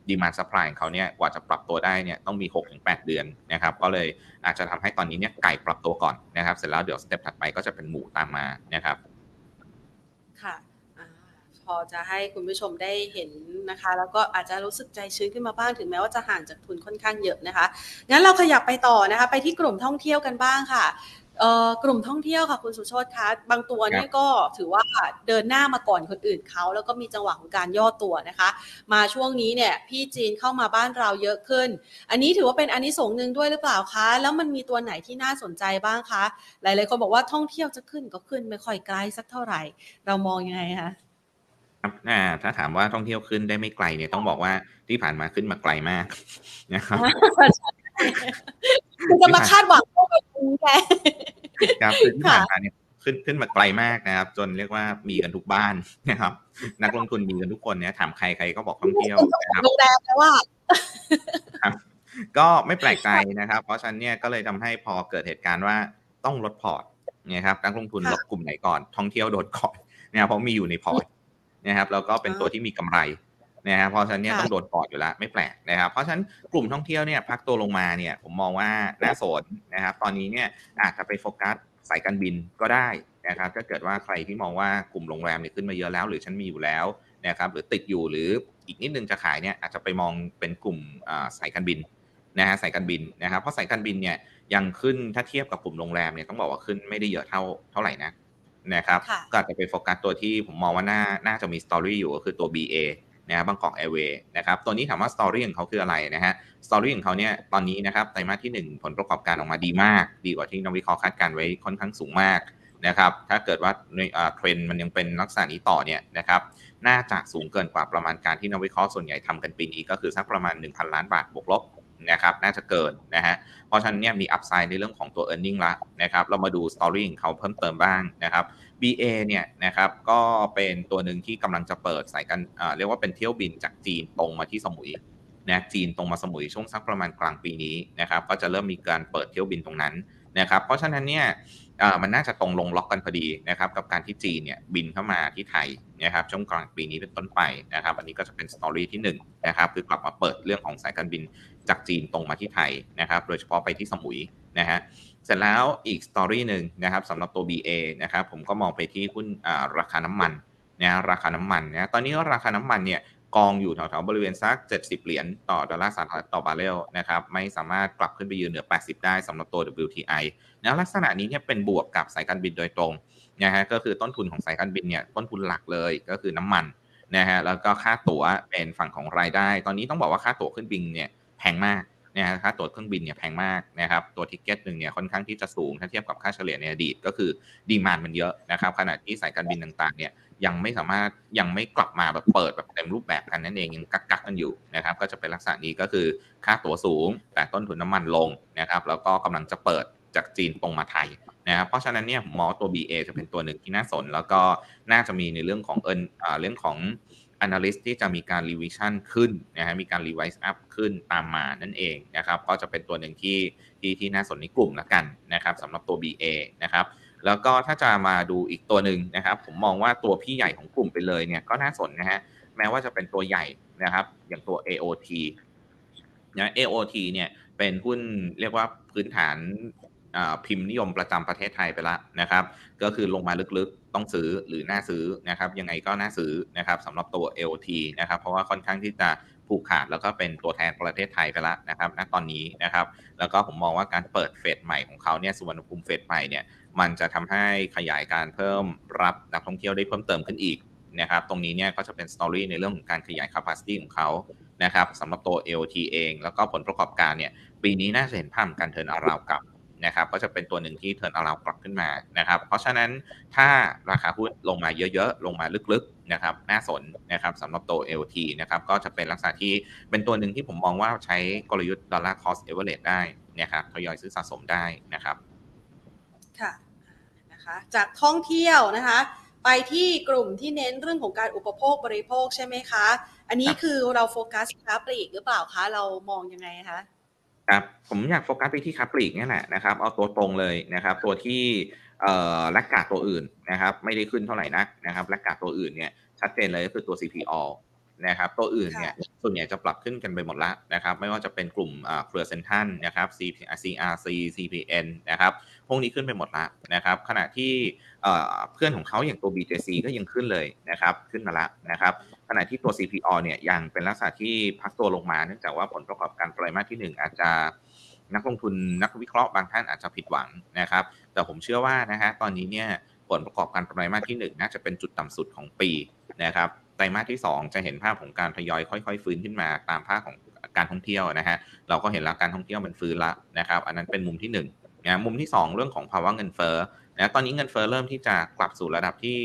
ดีมาสป라이ของเขาเนี่ยกว่าจะปรับตัวได้เนี่ยต้องมี 6-8 เดือนนะครับก็เลยอาจจะทำให้ตอนนี้เนี่ยไก่ปรับตัวก่อนนะครับเสร็จแล้วเดี๋ยวสเต็ปถัดไปก็จะเป็นหมูตามมานะครับค่ะพอจะให้คุณผู้ชมได้เห็นนะคะ แล้วก็อาจจะรู้สึกใจชื้นขึ้นมาบ้างถึงแม้ว่าจะห่างจากทุนค่อนข้างเยอะนะคะงั้นเราขยับไปต่อนะคะ ไปที่กลุ่มท่องเที่ยวกันบ้างค่ะ กลุ่มท่องเที่ยวค่ะคุณสุชดคะบางตัวนี่ก็ถือว่าเดินหน้ามาก่อนคนอื่นเขาแล้วก็มีจังหวะของการย่อตัวนะคะ มาช่วงนี้เนี่ยพี่จีนเข้ามาบ้านเราเยอะขึ้น อันนี้ถือว่าเป็นอันนี้สงหนึ่งด้วยหรือเปล่าคะ แล้วมันมีตัวไหนที่น่าสนใจบ้างคะ หลายๆคนบอกว่าท่องเที่ยวจะขึ้นก็ขึ้นไม่ค่อยไกลสักเท่าไหร่ เรามองยังไงคะครับถ้าถามว่าท่องเที่ยวขึ้นได้ไม่ไกลเนี่ยต้องบอกว่าที่ผ่านมาขึ้นมาไกลมากนะครับ คือจะมาคาดหวังพวกแบบนี้แค่ครับคือที่ผ่านมาเนี่ยขึ้นขึ้นมาไกลมากนะครับ จนเรียกว่ามีกันทุกบ้านนะครับ นักลงทุนมีกันทุกคนเนี่ยถามใครใครก็บอกท่องเที่ยวนะครับโรงแรมแล้ว่าก็ไม่แปลกใจนะครับ เพราะฉะนั้นเนี่ยก็เลยทำให้พอเกิดเหตุการณ์ว่าต้องลดพอร์ตเนี่ยครับนักลงทุนลดกลุ่มไหนก่อนท่องเที่ยวโดดก่อนเนี่ยเพราะมีอยู่ในพอร์ตนะครับแล้วก็เป็นตัวที่มีกำไร นะครับเพราะฉะนั้นเนี่ยต้องโดนปอดอยู่แล้วไม่แปลกนะครับเพราะฉะนั้นกลุ่มท่องเที่ยวเนี่ยพักตัวลงมาเนี่ยผมมองว่าน่าสนนะครับตอนนี้เนี่ยอาจจะไปโฟกัสสายการบินก็ได้นะครับถ้าเกิดว่าใครที่มองว่ากลุ่มโรงแรมเนี่ยขึ้นมาเยอะแล้ว หรือฉันมีอยู่แล้วนะครับหรือติดอยู่หรืออีกนิดนึงจะขายเนี่ยอาจจะไปมองเป็นกลุ่มสายการบินนะฮะสายการบินนะครับเพราะสายการบินเนี่ยยังขึ้นถ้าเทียบกับกลุ่มโรงแรมเนี่ยต้องบอกว่าขึ้นไม่ได้เยอะเท่าเท่าไหร่นะนะครับก็อาจจะไปโฟกัสตัวที่ผมมองว่าน่าน่าจะมี story อยู่ก็คือตัว BA นะบ Bangkok Airways นะครับตัวนี้ถามว่า story ของเขาคืออะไรนะฮะ story ของเขาเนี่ยตอนนี้นะครับไตรมาสที่ 1 ผลประกอบการออกมาดีมาก ดีกว่าที่นักวิเคราะห์คาดการณ์ไว้ค่อนข้างสูงมากนะครับถ้าเกิดว่าเทรนด์มันยังเป็นลักษณะนี้ต่อเนี่ยนะครับน่าจะสูงเกินกว่าประมาณการที่นักวิเคราะห์ส่วนใหญ่ทำกันปีนี้ก็คือสักประมาณ 1,000 ล้านบาทบวกลบ นะครับน่าจะเกินนะฮะเพราะฉะนั้นเนี่ยมี upside ในเรื่องของตัว e a r n i n g ละนะครับเรามาดู story ของเขาเพิ่มเติมบ้างนะครับ BA เนี่ยนะครับก็เป็นตัวหนึ่งที่กำลังจะเปิดสายการเรียกว่าเป็นเที่ยวบินจากจีนตรงมาที่สมุยนะจีนตรงมาสมุยช่วงสักประมาณกลางปีนี้นะครับก็จะเริ่มมีการเปิดเที่ยวบินตรงนั้นนะครับเพราะฉะนั้นเนี่ยมันน่าจะตรงลงล็อกกันพอดีนะครับกับการที่จีนเนี่ยบินเข้ามาที่ไทยนะครับช่วงกลางปีนี้เป็นต้นไปนะครับอันนี้ก็จะเป็นสตอรี่ที่1นะครับคือกลับมาเปิดเรื่องของสายการบิน จากจีนตรงมาที่ไทยนะครับ โดยเฉพาะไปที่สมุยนะฮะเสร็จแล้วอีก story หนึ่งนะครับสำหรับตัว BA นะครับผมก็มองไปที่หุ้นราคาน้ำมันนะราคาน้ำมันนะตอนนี้ราคาน้ำมันเนี่ยกองอยู่แถวๆบริเวณสัก 70 เหรียญต่อดอลลาร์สหรัฐต่อบาร์เรลนะครับไม่สามารถกลับขึ้นไปยืนเหนือ 80 ได้สำหรับตัว WTI นะลักษณะนี้เนี่ยเป็นบวกกับสายการบินโดยตรงนะฮะก็คือต้นทุนของสายการบินเนี่ยต้นทุนหลักเลยก็คือน้ำมันนะฮะแล้วก็ค่าตั๋วเป็นฝั่งของรายได้ ตอนนี้ต้องบอกว่าค่าตั๋วเครื่องบินเนี่ย แพงมากนะฮะค่าตั๋วเครื่องบินเนี่ยแพงมากนะครับ ตัวทิกเก็ตหนึ่งเนี่ยค่อนข้างที่จะสูงถ้าเทียบกับค่าเฉลี่ยในอดีตก็คือดีมานมันเยอะนะครับ ขณะที่สายการบินต่างๆเนี่ยยังไม่สามารถยังไม่กลับมาแบบเปิดแบบเต็มรูปแบบกันนั่นเองยังกักกักกันอยู่นะครับ ก็จะเป็นลักษณะนี้ก็คือค่าตั๋วสูง แต่ต้นทุนน้ามันลงนะครับ แล้วก็กำลังจะเปิดจากจีนตรงมาไทยนะครับเพราะฉะนั้นเนี่ยมอตัว BA จะเป็นตัวหนึ่งที่น่าสน แล้วก็น่าจะมีในเรื่องของเอินเรื่องของ analyst ที่จะมีการ revision ขึ้นนะฮะมีการ revise up ขึ้นตามมานั่นเองนะครับก็จะเป็นตัวหนึ่งที่ที่ที่น่าสนในกลุ่มละกันนะครับสำหรับตัว BA นะครับแล้วก็ถ้าจะมาดูอีกตัวหนึ่งนะครับ ผมมองว่าตัวพี่ใหญ่ของกลุ่มไปเลยเนี่ยก็น่าสนนะฮะแม้ว่าจะเป็นตัวใหญ่นะครับ อย่างตัว AOT นะ AOT เนี่ยเป็นหุ้นเรียกว่าพื้นฐาน พิมพ์นิยมประจำประเทศไทยไปแล้วนะครับ ก็คือลงมาลึกๆต้องซื้อหรือน่าซื้อนะครับยังไงก็น่าซื้อนะครับสำหรับตัว LT นะครับเพราะว่าค่อนข้างที่จะผูกขาดแล้วก็เป็นตัวแทนประเทศไทยไปแล้วนะครับณตอนนี้นะครับ แล้วก็ผมมองว่าการเปิดเฟสใหม่ของเขาเนี่ยสุวรรณภูมิเฟสใหม่เนี่ยมันจะทำให้ขยายการเพิ่มรับนักท่องเที่ยวได้เพิ่มเติมขึ้นอีกนะครับตรงนี้เนี่ยก็จะเป็นสตอรี่ในเรื่องของการขยาย capacity ของเขานะครับสำหรับตัว LT เอง แล้วก็ผลประกอบการเนี่ยปีนี้น่าจะเห็นภาพการเทินอาราวกับ นะครับก็จะเป็นตัวหนึ่งที่ turnaround กลับขึ้นมานะครับเพราะฉะนั้นถ้าราคาหุ้นลงมาเยอะๆ ลงมาลึกๆนะครับน่าสนนะครับสำหรับตัว AOT นะครับก็จะเป็นลักษณะที่เป็นตัวหนึ่งที่ผมมองว่าใช้กลยุทธ์ dollar cost average ได้นะครับทยอยซื้อสะสมได้นะครับค่ะนะคะจากท่องเที่ยวนะคะไปที่กลุ่มที่เน้นเรื่องของการอุปโภคบริโภคใช่ไหมคะ อันนี้คือเราโฟกัสค้าปลีกหรือเปล่าคะ เรามองยังไงคะ ครับผมอยากโฟกัสไปที่ค้าปลีกนี่แหละนะครับเอาตัวตรงเลยนะครับ ตัวที่เอ่อแลกกาดตัวอื่นนะครับ ไม่ได้ขึ้นเท่าไหร่นักนะครับแลกกาดตัวอื่นเนี่ยชัดเจนเลยก็คือตัว CPO นะครับตัวอื่นเนี่ยส่วนใหญ่จะปรับขึ้นกันไปหมดละนะครับ ไม่ว่าจะเป็นกลุ่มเครือเซนทันนะครับ CRC CPN นะครับพวกนี้ขึ้นไปหมดละนะครับ ขณะที่เพื่อนของเขาอย่างตัว BJC ก็ยังขึ้นเลยนะครับ ขึ้นมาละนะครับ ขณะที่ตัว CPO เนี่ยยังเป็นลักษณะที่พักตัวลงมาเนื่องจากว่าผลประกอบการไตรมาสที่ 1 อาจจะนักลงทุนนักวิเคราะห์บางท่านอาจจะผิดหวังนะครับ แต่ผมเชื่อว่านะฮะตอนนี้เนี่ยผลประกอบการไตรมาสที่ 1 น่าจะเป็นจุดต่ำสุดของปีนะครับไตรมาสที่ 2 จะเห็นภาพของการทยอยค่อยๆ ฟื้นขึ้นมาตามภาพของการท่องเที่ยวนะฮะเราก็เห็นแล้วการท่องเที่ยวมันฟื้นละนะครับ อันนั้นเป็นมุมที่1นะมุมที่ 2 เรื่องของภาวะเงินเฟ้อนะตอนนี้เงินเฟ้อเริ่มที่จะกลับสู่ระดับที่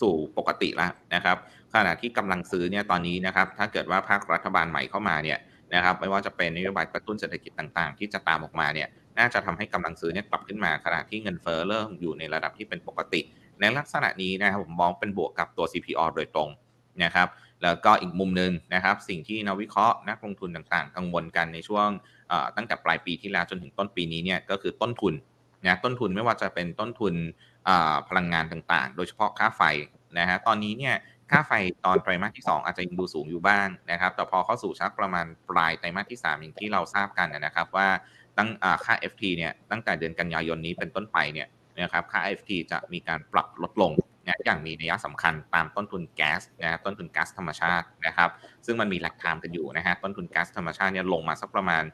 สู่ปกติแล้วนะครับ ขณะที่กำลังซื้อเนี่ยตอนนี้นะครับถ้าเกิดว่าภาครัฐบาลใหม่เข้ามาเนี่ยนะครับไม่ว่าจะเป็นนโยบายกระตุ้นเศรษฐกิจต่างๆ ที่จะตามออกมาเนี่ยน่าจะทำให้กำลังซื้อเนี่ยกลับขึ้นมาขณะที่เงินเฟ้อเริ่มอยู่ในระดับที่เป็นปกติ ในลักษณะนี้นะครับผมมองเป็นบวกกับตัว CPO โดยตรงนะครับแล้วก็อีกมุมหนึ่งนะครับ สิ่งที่นักวิเคราะห์นักลงทุนต่างๆ กังวลกันในช่วงตั้งแต่ปลายปีที่แล้วจนถึงต้นปีนี้เนี่ยก็คือต้นทุนนะต้นทุนไม่ว่าจะเป็นต้นทุนพลังงานต่างๆ โดยเฉพาะค่าไฟนะฮะตอนนี้เนี่ย ค่าไฟตอนไตรมาสที่ 2 อาจจะยังดูสูงอยู่บ้างนะครับ แต่พอเข้าสู่ชักประมาณปลายไตรมาสที่ 3 อย่างที่เราทราบกันนะครับว่าตั้งค่า FT เนี่ยตั้งแต่เดือนกันยายนนี้เป็นต้นไปเนี่ยนะครับค่า FT จะมีการปรับลดลงนะอย่างมีนัยสำคัญตามต้นทุนแก๊สนะต้นทุนก๊าซธรรมชาตินะครับ ซึ่งมันมีหลักฐานกันอยู่นะฮะต้นทุนก๊าซธรรมชาติเนี่ยลงมาสักประมาณ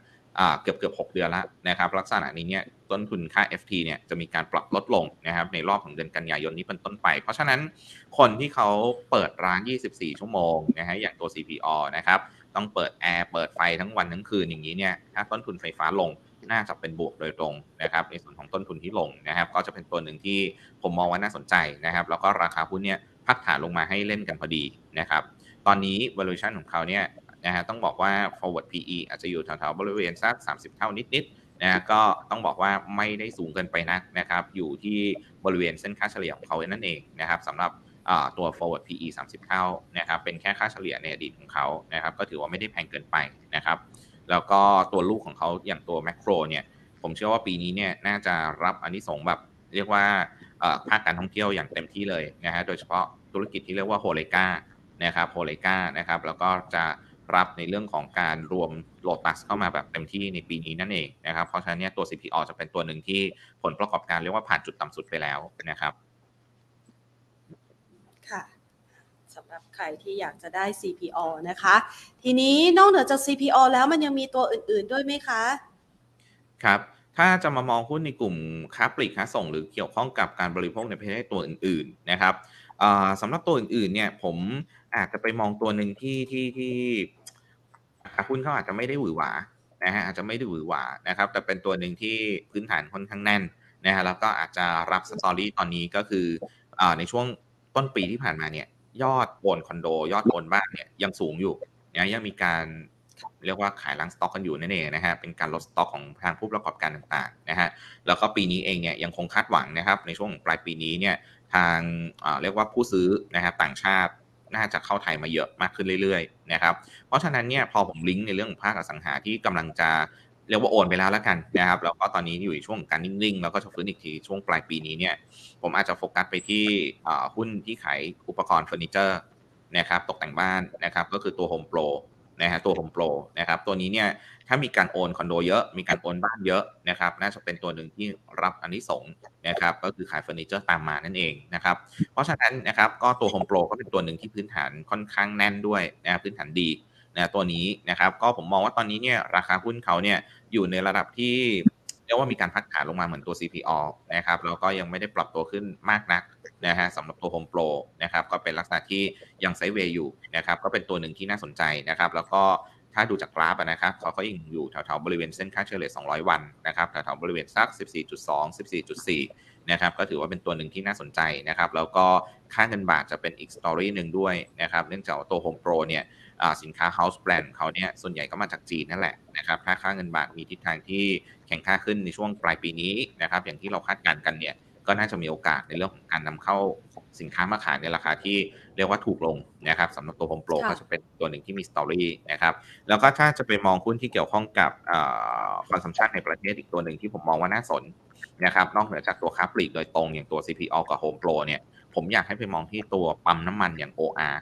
เกือบเกือบหเดือนแล้วนะครับลักษณะนี้เนี่ยต้นทุนค่า FT เนี่ยจะมีการปรับลดลงนะครับในรอบของเดือนกันยายนนี้เป็นต้นไป เพราะฉะนั้นคนที่เขาเปิดร้าน 24 ชั่วโมงนะฮะอย่างตัว CPO นะครับต้องเปิดแอร์เปิดไฟทั้งวันทั้งคืนอย่างนี้เนี่ยถ้าต้นทุนไฟฟ้าลงน่าจะเป็นบวกโดยตรงนะครับในส่วนของต้นทุนที่ลงนะครับก็จะเป็นตัวหนึ่งที่ผมมองว่าน่าสนใจนะครับแล้วก็ราคาหุ้นเนี่ยพักฐานลงมาให้เล่นกันพอดีนะครับตอนนี้ valuation ของเขาเนี่ย นะฮะต้องบอกว่า forward PE อาจจะอยู่แถวๆบริเวณสัก 30 เท่านิดๆนะก็ต้องบอกว่าไม่ได้สูงเกินไปนักนะครับ อยู่ที่บริเวณเส้นค่าเฉลี่ยของเขานั่นเองนะครับสำหรับตัว forward PE 30 เท่านะครับเป็นแค่ค่าเฉลี่ยในอดีตของเขานะครับก็ถือว่าไม่ได้แพงเกินไปนะครับแล้วก็ตัวลูกของเขาอย่างตัว macro เนี่ยผมเชื่อว่าปีนี้เนี่ยน่าจะรับอันนี้สงแบบเรียกว่าภาคการท่องเที่ยวอย่างเต็มที่เลยนะฮะโดยเฉพาะธุรกิจที่เรียกว่าโฮเลกานะครับโฮเลกานะครับแล้วก็จะ รับในเรื่องของการรวมโลตัสเข้ามาแบบเต็มที่ในปีนี้นั่นเองนะครับเพราะฉะนั้นเนี่ยตัว CPO จะเป็นตัวหนึ่งที่ผลประกอบการเรียกว่าผ่านจุดต่ำสุดไปแล้วนะครับค่ะสำหรับใครที่อยากจะได้ CPO นะคะ ทีนี้นอกเหนือจาก CPO แล้วมันยังมีตัวอื่น ๆด้วยไหมคะ ครับถ้าจะมามองหุ้นในกลุ่มค้าปลีกค้าส่ง หรือเกี่ยวข้องกับการบริโภคในประเทศตัวอื่นๆนะครับสำหรับตัวอื่นๆเนี่ยผม อาจจะไปมองตัวหนึ่งที่ที่ที่หุ้นเขาอาจจะไม่ได้หวือหวานะฮะอาจจะไม่ได้หวือหวานะครับ แต่เป็นตัวหนึ่งที่พื้นฐานค่อนข้างแน่นนะฮะแล้วก็อาจจะรับสตอรี่ตอนนี้ก็คือในช่วงต้นปีที่ผ่านมาเนี่ยยอดโอนคอนโด ยอดโอนบ้านเนี่ยยังสูงอยู่นะยังมีการเรียกว่าขายล้างสต็อกกันอยู่นั่นเองนะฮะเป็นการลดสต็อกของทางผู้ประกอบการต่างๆนะฮะแล้วก็ปีนี้เองเนี่ยยังคงคาดหวังนะครับในช่วงปลายปีนี้เนี่ยทางเรียกว่าผู้ซื้อนะครับต่างชาติ น่าจะเข้าไทยมาเยอะมากขึ้นเรื่อยๆนะครับ เพราะฉะนั้นเนี่ยพอผมลิงก์ในเรื่องของภาคอสังหาที่กำลังจะเรียกว่าโอนไปแล้วแล้วกันนะครับแล้วก็ตอนนี้อยู่ในช่วงการนิ่งๆแล้วก็จะฟื้นอีกทีช่วงปลายปีนี้เนี่ยผมอาจจะโฟกัสไปที่หุ้นที่ขายอุปกรณ์เฟอร์นิเจอร์นะครับตกแต่งบ้านนะครับก็คือตัว Home Pro นะฮะตัว Home Pro นะครับตัวนี้เนี่ยถ้ามีการโอนคอนโดเยอะ มีการโอนบ้านเยอะนะครับน่าจะเป็นตัวหนึ่งที่รับอานิสงส์นะครับก็คือขายเฟอร์นิเจอร์ตามมานั่นเองนะครับเพราะฉะนั้นนะครับก็ตัว Home Pro ก็เป็นตัวหนึ่งที่พื้นฐานค่อนข้างแน่นด้วยนะพื้นฐานดีนะตัวนี้นะครับก็ผมมองว่าตอนนี้เนี่ยราคาหุ้นเขาเนี่ยอยู่ในระดับที่ เรียกว่ามีการพักฐานลงมาเหมือนตัว CPO นะครับแล้วก็ยังไม่ได้ปรับตัวขึ้นมากนักนะฮะสำหรับตัว Home Pro นะครับก็เป็นลักษณะที่ยังไซเวย์อยู่นะครับก็เป็นตัวหนึ่งที่น่าสนใจนะครับแล้วก็ถ้าดูจากกราฟนะครับเขาก็ยังอยู่แถวๆบริเวณเส้นค่าเฉลี่ย 200 วันนะครับแถวๆบริเวณสัก 14.2 14.4 นะครับก็ถือว่าเป็นตัวหนึ่งที่น่าสนใจนะครับแล้วก็ค่าเงินบาทจะเป็นอีกสตอรี่หนึ่งด้วยนะครับเนื่องจากตัว Home Pro เนี่ย สินค้า House Brand เขาเนี่ยส่วนใหญ่ก็มาจากจีนนั่นแหละนะครับถ้าค่าเงินบาทมีทิศทางที่แข็งค่าขึ้นในช่วงปลายปีนี้นะครับอย่างที่เราคาดการณ์กันเนี่ยก็น่าจะมีโอกาสในเรื่องของการนำเข้าสินค้ามาขายในราคาที่เรียกว่าถูกลงนะครับสำหรับตัว Home Pro ก็จะเป็นตัวหนึ่งที่มี story นะครับแล้วก็ถ้าจะไปมองหุ้นที่เกี่ยวข้องกับ consumption ในประเทศอีกตัวหนึ่งที่ผมมองว่าน่าสนนะครับนอกเหนือจากตัวค้าปลีกโดยตรงอย่างตัว CPALL กับ Home Pro เนี่ยผมอยากให้ไปมองที่ตัวปั๊มน้ำมันอย่าง OR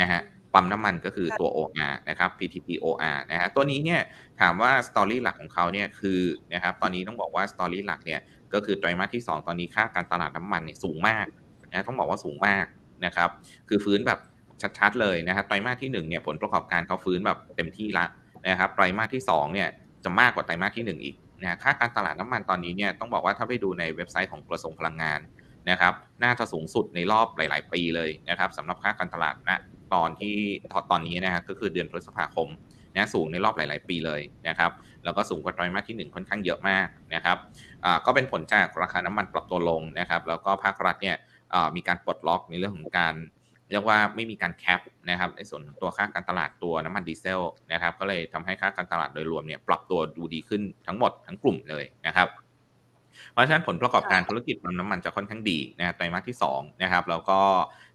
นะฮะ ปั๊มน้ำมันก็คือตัว OR นะครับ PTT OR นะฮะตัวนี้เนี่ยถามว่าสตอรี่หลักของเขาเนี่ยคือนะครับตอนนี้ต้องบอกว่าสตอรี่หลักเนี่ยก็คือไตรมาสที่ 2 ตอนนี้ค่าการตลาดน้ำมันเนี่ยสูงมากนะต้องบอกว่าสูงมากนะครับคือฟื้นแบบชัดๆเลยนะครับไตรมาสที่1เนี่ยผลประกอบการเขาฟื้นแบบเต็มที่ละนะครับไตรมาสที่2เนี่ยจะมากกว่าไตรมาสที่ 1 อีกนะค่าการตลาดน้ำมันตอนนี้เนี่ยต้องบอกว่าถ้าไปดูในเว็บไซต์ของกระทรวงพลังงานนะครับน่าจะสูงสุดในรอบหลาย ๆ ปีเลยนะครับสำหรับค่าการตลาดณ ตอนที่ตอนนี้นะครับก็คือเดือนพฤษภาคมนะสูงในรอบหลาย ๆ ปีเลยนะครับแล้วก็สูงกว่าไตรมาสที่ 1 ค่อนข้างเยอะมากนะครับก็เป็นผลจากราคาน้ำมันปรับตัวลงนะครับ แล้วก็ภาครัฐเนี่ยมีการปลดล็อกในเรื่องของการเรียกว่าไม่มีการแคปนะครับในส่วนตัวค่าการตลาดตัวน้ำมันดีเซลนะครับก็เลยทำให้ค่าการตลาดโดยรวมเนี่ยปรับตัวดูดีขึ้นทั้งหมดทั้งกลุ่มเลยนะครับเพราะฉะนั้นผลประกอบการธุรกิจปั๊มน้ำมันจะค่อนข้างดีนะไตรมาสที่2นะครับแล้วก็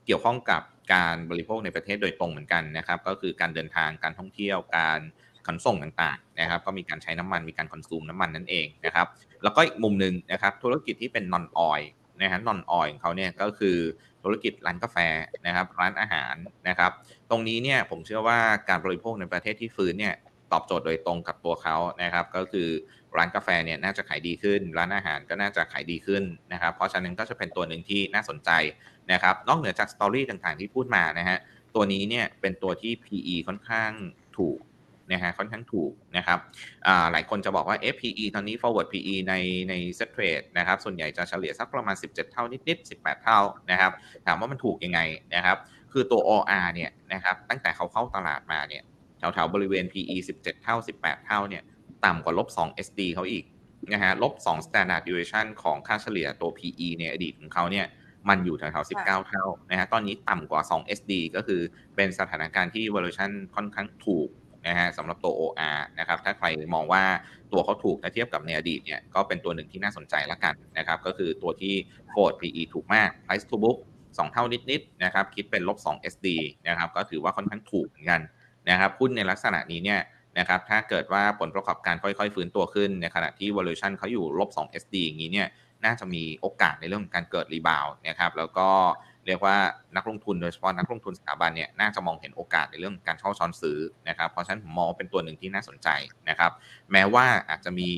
เกี่ยวข้องกับ การบริโภคในประเทศโดยตรงเหมือนกันนะครับ ก็คือการเดินทางการท่องเที่ยวการขนส่งต่างๆนะครับ ก็มีการใช้น้ำมันมีการคอนซูมน้ำมันนั่นเองนะครับ แล้วก็อีกมุมหนึ่งนะครับ ธุรกิจที่เป็นนอนออยนะฮะนอนออยของเขาเนี่ยก็คือธุรกิจร้านกาแฟนะครับ ร้านอาหารนะครับ ตรงนี้เนี่ยผมเชื่อว่าการบริโภคในประเทศที่ฟื้นเนี่ยตอบโจทย์โดยตรงกับตัวเขานะครับ ก็คือร้านกาแฟเนี่ยน่าจะขายดีขึ้น ร้านอาหารก็น่าจะขายดีขึ้นนะครับ เพราะฉะนั้นก็จะเป็นตัวหนึ่งที่น่าสนใจ นะครับนอกเหนือจากสตอรี่ต่างๆที่พูดมานะฮะตัวนี้เนี่ยเป็นตัวที่ PE ค่อนข้างถูกนะฮะค่อนข้างถูกนะครับหลายคนจะบอกว่า FPE ตอนนี้ forward PE ในใน set trade นะครับส่วนใหญ่จะเฉลี่ยสักประมาณ 17 เท่านิดๆ18 เท่านะครับถามว่ามันถูกยังไงนะครับคือตัว OR เนี่ยนะครับตั้งแต่เขาเข้าตลาดมาเนี่ยแถวๆบริเวณ PE 17 เท่า 18 เท่าเนี่ยต่ำกว่าลบ 2 SD เขาอีกนะฮะลบ 2 standard deviation ของค่าเฉลี่ยตัว PE ในอดีตของเขาเนี่ย มันอยู่แถวๆ19 เท่านะฮะตอนนี้ต่ำกว่า 2 SD ก็คือเป็นสถานการณ์ที่ valuation ค่อนข้างถูกนะฮะสำหรับตัว OR นะครับถ้าใครมองว่าตัวเขาถูกถ้าเทียบกับในอดีตเนี่ยก็เป็นตัวหนึ่งที่น่าสนใจละกันนะครับก็คือตัวที่ Ford PE ถูกมาก price to book 2 เท่านิดๆนะครับคิดเป็นลบ 2 SD นะครับก็ถือว่าค่อนข้างถูกเหมือนกันนะครับหุ้นในลักษณะนี้เนี่ยนะครับถ้าเกิดว่าผลประกอบการค่อยๆ ฟื้นตัวขึ้น ในขณะที่ valuation เขาอยู่ลบ 2 SD อย่างนี้เนี่ย น่าจะมีโอกาสในเรื่องของการเกิดรีบาวนะครับแล้วก็เรียกว่านักลงทุนโดยเฉพาะนักลงทุนสถาบันเนี่ยน่าจะมองเห็นโอกาสในเรื่องการเช่าช้อนซื้อนะครับเพราะฉะนั้นผมมองเป็นตัวหนึ่งที่น่าสนใจนะครับแม้ว่าอาจจะมี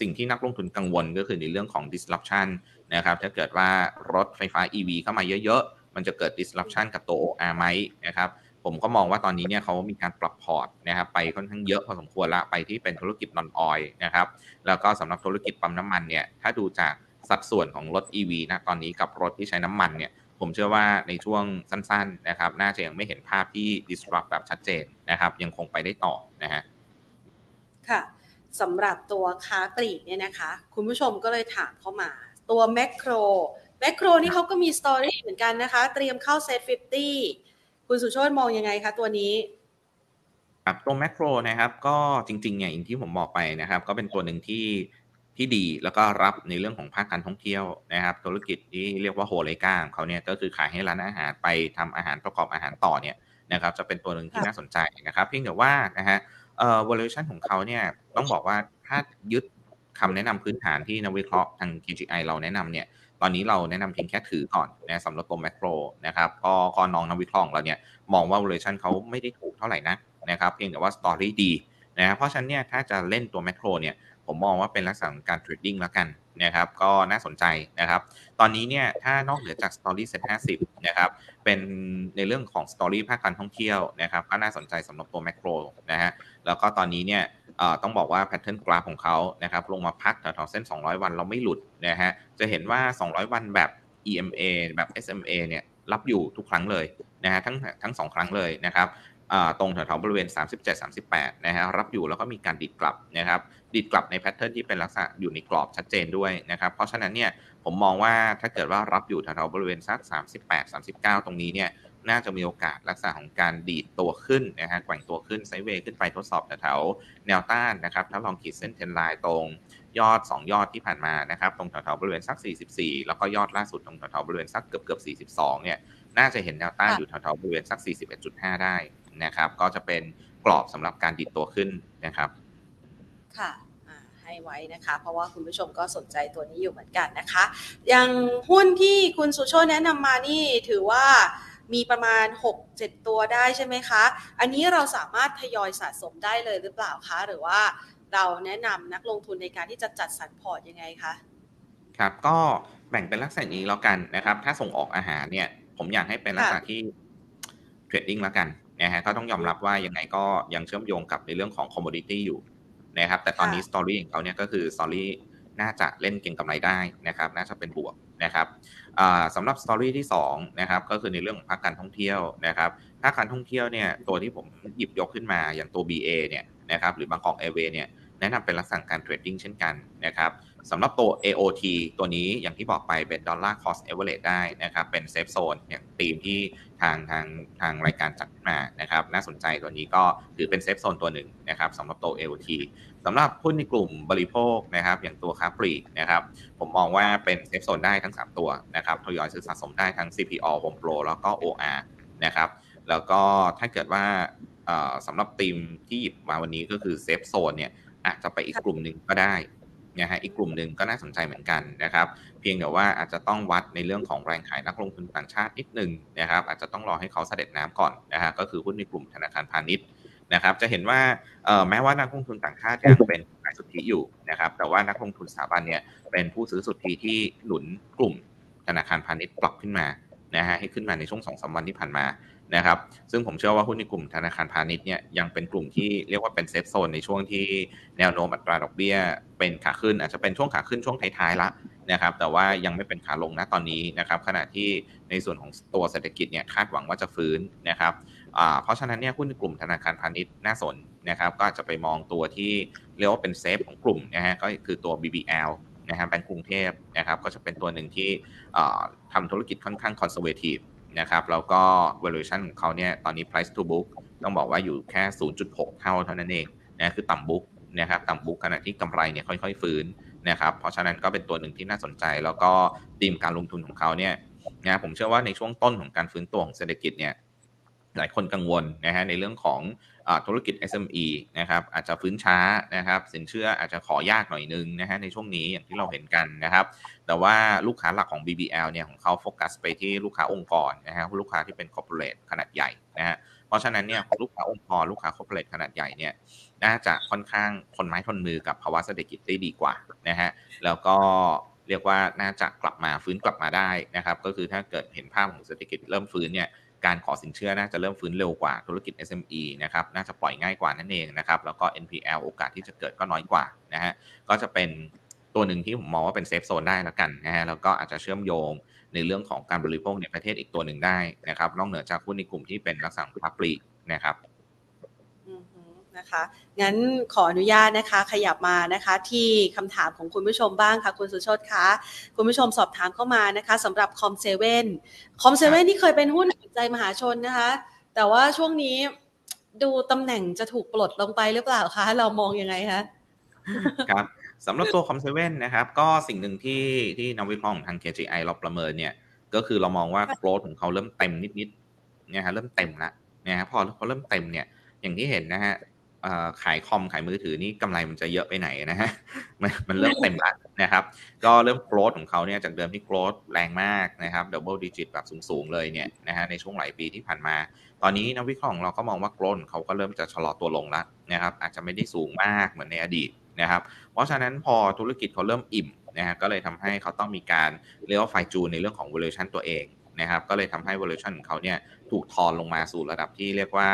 สิ่งที่นักลงทุนกังวลก็คือในเรื่องของ disruption นะครับถ้าเกิดว่ารถไฟฟ้า EV เข้ามาเยอะๆ มันจะเกิด disruption กับตัว OR ไหมนะครับ ผมก็มองว่าตอนนี้เนี่ยเขามีการปรับพอร์ตนะครับไปค่อนข้างเยอะพอสมควรละไปที่เป็นธุรกิจนอนออยนะครับแล้วก็สำหรับธุรกิจปั๊มน้ำมันเนี่ยถ้าดูจากสัดส่วนของรถ EV นะตอนนี้กับรถที่ใช้น้ำมันเนี่ยผมเชื่อว่าในช่วงสั้นๆนะครับน่าจะยังไม่เห็นภาพที่ disrupt แบบชัดเจนนะครับยังคงไปได้ต่อนะฮะค่ะสำหรับตัวค้าปลีกเนี่ยนะคะ คุณผู้ชมก็เลยถามเข้ามา ตัวแมคโครแมคโครนี่เขาก็มีสตอรี่เหมือนกันนะคะ เตรียมเข้าเซตฟิฟตี้ คุณสุโชตมองยังไงคะตัวนี้ครับตัวแมคโครนะครับก็จริงๆเนี่ยอย่างที่ผมบอกไปนะครับ ก็เป็นตัวหนึ่งที่ที่ดีแล้วก็รับในเรื่องของภาคการท่องเที่ยวนะครับ ธุรกิจที่เรียกว่าโฮเลกาของเขาเนี่ยก็คือขายให้ร้านอาหารไปทำอาหารประกอบอาหารต่อเนี่ยนะครับจะเป็นตัวหนึ่งที่น่าสนใจนะครับ เพียงแต่ว่านะฮะเอ่อ valuation ของเขาเนี่ยต้องบอกว่าถ้ายึดคำแนะนำพื้นฐานที่นักวิเคราะห์ทาง KGI เราแนะนำเนี่ย ตอนนี้เราแนะนำเพียงแค่ถือก่อนนะสำหรับตัวแมคโครนะครับก็ก็น้องนักวิเคราะห์เราเนี่ยมองว่า valuation เขาไม่ได้ถูกเท่าไหร่นะนะครับเพียงแต่ว่าสตอรี่ดีนะเพราะฉะนั้นเนี่ยถ้าจะเล่นตัวแมคโครเนี่ยผมมองว่าเป็นลักษณะของการเทรดดิ้งแล้วกันนะครับก็น่าสนใจนะครับ ตอนนี้เนี่ยถ้านอกเหนือจาก Story Set 50 นะครับ เป็นในเรื่องของ Story ภาคการท่องเที่ยวนะครับ ก็น่าสนใจสำหรับตัวแมคโครนะฮะแล้วก็ตอนนี้เนี่ย ต้องบอกว่า pattern กราฟของเขานะครับลงมาพักแถวๆเส้น 200 วันเราไม่หลุดนะฮะจะเห็นว่า 200 วันแบบ EMA แบบ SMA เนี่ยรับอยู่ทุกครั้งเลยนะฮะทั้งทั้งสองครั้งเลยนะครับตรงแถวๆบริเวณ 37-38 นะฮะรับอยู่แล้วก็มีการดีดกลับนะครับดีดกลับใน pattern ที่เป็นลักษณะอยู่ในกรอบชัดเจนด้วยนะครับเพราะฉะนั้นเนี่ยผมมองว่าถ้าเกิดว่ารับอยู่แถวๆบริเวณสัก38-39 ตรงนี้เนี่ย น่าจะมีโอกาสลักษณะของการดีดตัวขึ้นนะฮะแกว่งตัวขึ้นไซด์เวย์ขึ้นไปทดสอบแถวๆแนวต้านนะครับถ้าลองขีดเส้นเทนไลน์ตรงยอด 2 ยอดที่ผ่านมานะครับตรงแถวๆบริเวณสัก 44 แล้วก็ยอดล่าสุดตรงแถวๆบริเวณสักเกือบเกือบ42 เนี่ยน่าจะเห็นแนวต้านอยู่แถวๆบริเวณสัก 41.5 ได้นะครับ ก็จะเป็นกรอบสำหรับการดิดตัวขึ้นนะครับ ค่ะให้ไว้นะคะ เพราะว่าคุณผู้ชมก็สนใจตัวนี้อยู่เหมือนกันนะคะ อย่างหุ้นที่คุณสุโชแนะนำมานี่ถือว่า มีประมาณ 6-7 ตัวได้ใช่ไหมคะ อันนี้เราสามารถทยอยสะสมได้เลยหรือเปล่าคะ หรือว่าเราแนะนำนักลงทุนในการที่จะจัดสรรพอร์ตยังไงคะ ครับก็แบ่งเป็นลักษณะนี้แล้วกันนะครับ ถ้าส่งออกอาหารเนี่ย ผมอยากให้เป็นลักษณะที่ trading แล้วกันนะฮะก็ต้องยอมรับว่ายังไงก็ยังเชื่อมโยงกับในเรื่องของ commodity อยู่นะครับแต่ตอนนี้ story ของเขาเนี่ยก็คือ story น่าจะเล่นเก็งกำไรได้นะครับ น่าจะเป็นบวก นะครับสำหรับ story ที่2นะครับก็คือในเรื่องของภาคการท่องเที่ยวนะครับภาคการท่องเที่ยวเนี่ยตัวที่ผมหยิบยกขึ้นมาอย่างตัว BA เนี่ยนะครับหรือ Bangkok Airways เนี่ยแนะนำเป็นลักษณะการ trading เช่นกันนะครับสำหรับตัว AOT ตัวนี้อย่างที่บอกไปเป็น dollar cost average ได้นะครับเป็น safe zone อย่างธีมที่ทางทางทางรายการจัดมานะครับน่าสนใจตัวนี้ก็ถือเป็น safe zone ตัวหนึ่งนะครับสำหรับตัว AOT สำหรับหุ้นในกลุ่มบริโภคนะครับ อย่างตัวค้าปลีกนะครับ ผมมองว่าเป็น safe zone ได้ทั้ง 3 ตัวนะครับทยอยซื้อสะสมได้ทั้ง CPALL Home Pro แล้วก็ OR นะครับ แล้วก็ถ้าเกิดว่าสำหรับทีมที่หยิบมาวันนี้ก็คือ safe zone เนี่ยอาจจะไปอีกกลุ่มหนึ่งก็ได้นะฮะอีกกลุ่มหนึ่งก็น่าสนใจเหมือนกันนะครับ เพียงแต่ว่าอาจจะต้องวัดในเรื่องของแรงขายนักลงทุนต่างชาตินิดหนึ่งนะครับ อาจจะต้องรอให้เขาเสด็จน้ำก่อนนะฮะก็คือหุ้นในกลุ่มธนาคารพาณิชย์ นะครับ จะเห็นว่าแม้ว่านักลงทุนต่างชาติยังเป็นขายสุทธิอยู่นะครับ แต่ว่านักลงทุนสถาบันเนี่ยเป็นผู้ซื้อสุทธิที่หนุนกลุ่มธนาคารพาณิชย์ปรับขึ้นมานะฮะให้ขึ้นมาในช่วงสองสาวันที่ผ่านมานะครับ ซึ่งผมเชื่อว่าหุ้นในกลุ่มธนาคารพาณิชย์เนี่ยยังเป็นกลุ่มที่เรียกว่าเป็นเซฟโซนในช่วงที่แนวโน้มอัตราดอกเบี้ย เป็นขาขึ้นอาจจะเป็นช่วงขาขึ้นช่วงท้ายๆละนะครับ แต่ว่ายังไม่เป็นขาลงนะตอนนี้นะครับ ขณะที่ในส่วนของตัวเศรษฐกิจเนี่ยคาดหวังว่าจะฟื้นนะครับ เพราะฉะนั้นเนี่ยหุ้นกลุ่มธนาคารพาณิชย์น่าสนนะครับก็จะไปมองตัวที่เรียกว่าเป็น safe ของกลุ่มนะฮะก็คือตัว BBL นะฮะแบงก์กรุงเทพนะครับก็จะเป็นตัวหนึ่งที่ทำธุรกิจค่อนข้าง conservative นะครับแล้วก็ valuation ของเขาเนี่ยตอนนี้ price to book ต้องบอกว่าอยู่แค่ 0.6 เท่าเท่านั้นเองนะคือต่ำ bookนะครับต่ำ book ขณะที่กำไรเนี่ยค่อยๆ ฟื้นนะครับเพราะฉะนั้นก็เป็นตัวหนึ่งที่น่าสนใจ แล้วก็ธีมการลงทุนของเขาเนี่ยนะผมเชื่อว่าในช่วงต้นของการฟื้นตัวของเศรษฐกิจเนี่ย หลายคนกังวลนะฮะในเรื่องของธุรกิจ SME นะครับอาจจะฟื้นช้านะครับสินเชื่ออาจจะขอยากหน่อยนึงนะฮะในช่วงนี้อย่างที่เราเห็นกันนะครับ แต่ว่าลูกค้าหลักของ BBL เนี่ยของเขาโฟกัสไปที่ลูกค้าองค์กรนะฮะลูกค้าที่เป็น corporate ขนาดใหญ่นะฮะเพราะฉะนั้นเนี่ยลูกค้าองค์กรลูกค้า corporate ขนาดใหญ่เนี่ยน่าจะค่อนข้างทนไม้ทนมือกับภาวะเศรษฐกิจได้ดีกว่านะฮะแล้วก็เรียกว่าน่าจะกลับมาฟื้นกลับมาได้นะครับ ก็คือถ้าเกิดเห็นภาพของเศรษฐกิจเริ่มฟื้นเนี่ย การขอสินเชื่อน่าจะเริ่มฟื้นเร็วกว่าธุรกิจ SME นะครับน่าจะปล่อยง่ายกว่านั่นเองนะครับแล้วก็ NPL โอกาสที่จะเกิดก็น้อยกว่านะฮะก็จะเป็นตัวหนึ่งที่ผมมองว่าเป็น safe zone ได้แล้วกันนะฮะแล้วก็อาจจะเชื่อมโยงในเรื่องของการบริโภคในประเทศอีกตัวหนึ่งได้นะครับนอกเหนือจากหุ้นในกลุ่มที่เป็นลักษณะค้าปลีกนะครับ นะคะ งั้นขออนุญาตนะคะ ขยับมานะคะที่คำถามของคุณผู้ชมบ้างค่ะคุณสุชดคะคุณผู้ชมสอบถามเข้ามานะคะสำหรับคอมเซเว่นคอมเซเว่นที่เคยเป็นหุ้นใจมหาชนนะคะ แต่ว่าช่วงนี้ดูตำแหน่งจะถูกปลดลงไปหรือเปล่าคะ เรามองยังไงคะครับสำหรับตัวคอมเซเว่นนะครับ ก็สิ่งหนึ่งที่ที่นักวิเคราะห์ของทาง KGI เราประเมินเนี่ย ก็คือเรามองว่า growth ของเขาเริ่มเต็มนิดๆเนี่ยฮะเริ่มเต็มละนะฮะพอเขาเริ่มเต็มเนี่ยอย่างที่เห็นนะฮะ ขายคอมขายมือถือนี่กำไรมันจะเยอะไปไหนนะฮะมันเริ่มเต็มแล้วนะครับ ก็เริ่ม growth ของเขาเนี่ยจากเดิมที่ growth แรงมากนะครับ double digit แบบสูงๆเลยเนี่ยนะฮะในช่วงหลายปีที่ผ่านมา ตอนนี้นักวิเคราะห์ของเราก็มองว่า growth เขาก็เริ่มจะชะลอตัวลงแล้วนะครับอาจจะไม่ได้สูงมากเหมือนในอดีตนะครับ เพราะฉะนั้นพอธุรกิจเขาเริ่มอิ่มนะฮะก็เลยทำให้เขาต้องมีการเรียกว่าไฟจูนในเรื่องของ valuation ตัวเองนะครับก็เลยทำให้ valuation ของเขาเนี่ยถูกทอนลงมาสู่ระดับที่เรียกว่า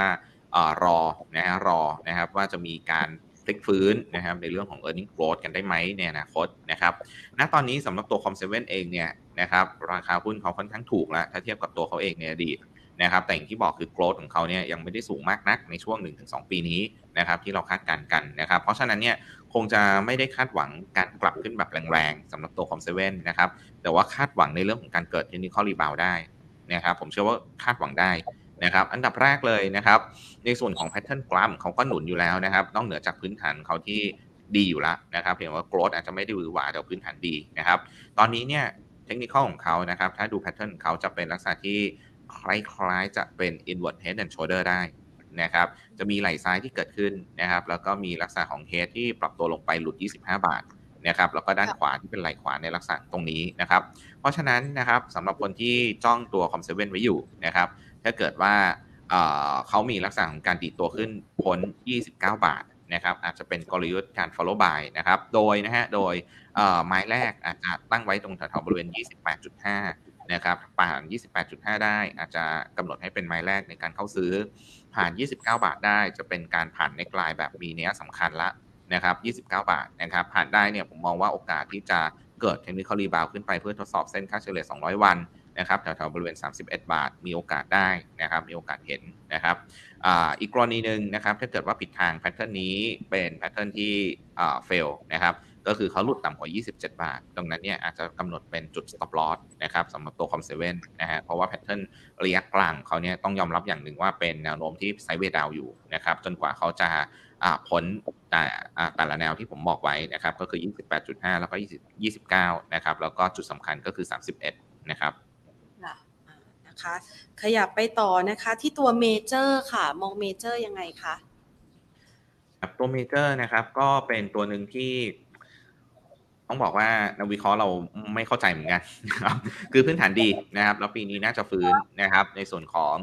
รอนะฮะรอนะครับว่าจะมีการพลิกฟื้นนะครับในเรื่องของ e a r n i n g growth กันได้ไหมในอนาคตนะครับณตอนนี้สำหรับตัว Com7 เองเนี่ยนะครับราคาหุ้นเขาค่อนข้างถูกแล้วถ้าเทียบกับตัวเขาเองในอดีตนะครับแต่อย่างที่บอกคือ growth ของเขาเนี่ยยังไม่ได้สูงมากนักในช่วง 1-2 ปีนี้นะครับที่เราคาดการณ์กันนะครับเพราะฉะนั้นเนี่ยคงจะไม่ได้คาดหวังการกลับขึ้นแบบแรงๆสำหรับตัว Com7 นนะครับแต่ว่าคาดหวังในเรื่องของการเกิด technical rebound ได้นะครับผมเชื่อว่าคาดหวังได้ นะครับอันดับแรกเลยนะครับ ในส่วนของแพทเทิร์นกราฟเขาก็หนุนอยู่แล้วนะครับนอกเหนือจากพื้นฐานเขาที่ดีอยู่แล้วนะครับเพียงว่าโกรดอาจจะไม่ได้หวือหวาแต่พื้นฐานดีนะครับ ตอนนี้เนี่ยเทคนิคของเขานะครับ ถ้าดูแพทเทิร์นเขาจะเป็นลักษณะที่คล้ายๆจะเป็น inward head and shoulder ได้นะครับจะมีไหล่ซ้ายที่เกิดขึ้นนะครับ แล้วก็มีลักษณะของเฮดที่ปรับตัวลงไปหลุด 25 บาทนะครับแล้วก็ด้านขวาที่เป็นไหล่ขวาในลักษณะตรงนี้นะครับ เพราะฉะนั้นนะครับสำหรับคนที่จ้องตัวคอมเซเว่นไว้อยู่นะครับ ถ้าเกิดว่าเขามีลักษณะของการดีตัวขึ้นพ้น 29 บาทนะครับอาจจะเป็นกลยุทธ์การ follow buy นะครับโดยนะฮะโดยไม้แรกอาจจะตั้งไว้ตรงแถวๆบริเวณ 28.5 นะครับผ่าน 28.5 ได้อาจจะกำหนดให้เป็นไม้แรกในการเข้าซื้อ ผ่าน 29 บาทได้จะเป็นการผ่านในกลายแบบมีเนี้ยสำคัญละนะครับ29 บาทนะครับผ่านได้เนี่ยผมมองว่าโอกาสที่จะเกิดเทคนิคอลีบาวขึ้นไปเพื่อทดสอบเส้นค่าเฉลี่ย 200 วัน นะครับแถวๆบริเวณ 31 บาท มีโอกาสได้นะครับ มีโอกาสเห็นนะครับออีกกรณีหนึ่งนะครับ ถ้าเกิดว่าผิดทางแพทเทิร์นนี้เป็น pattern ที่ fail นะครับ ก็คือเขาหลุดต่ำกว่า 27 บาท ตรงนั้นเนี่ยอาจจะกำหนดเป็นจุด stop loss นะครับสำหรับตัวคอมเซเว่นนะฮะ เพราะว่า pattern ระยะกลางเขาเนี่ยต้องยอมรับอย่างหนึ่งว่าเป็นแนวโน้มที่ sideway down อยู่นะครับ จนกว่าเขาจะพ้นแต่แต่ละแนวที่ผมบอกไว้นะครับ ก็คือ 28.5 แล้วก็ 20 29 นะครับ แล้วก็จุดสำคัญก็คือ 31 นะครับ คะ ขยับไปต่อนะคะที่ตัวเมเจอร์ค่ะ มองเมเจอร์ยังไงคะครับตัวเมเจอร์นะครับ ก็เป็นตัวหนึ่งที่ต้องบอกว่านักวิเคราะห์เราไม่เข้าใจเหมือนกันนะครับคือพื้นฐานดีนะครับ แล้วปีนี้น่าจะฟื้นนะครับ ในส่วนของ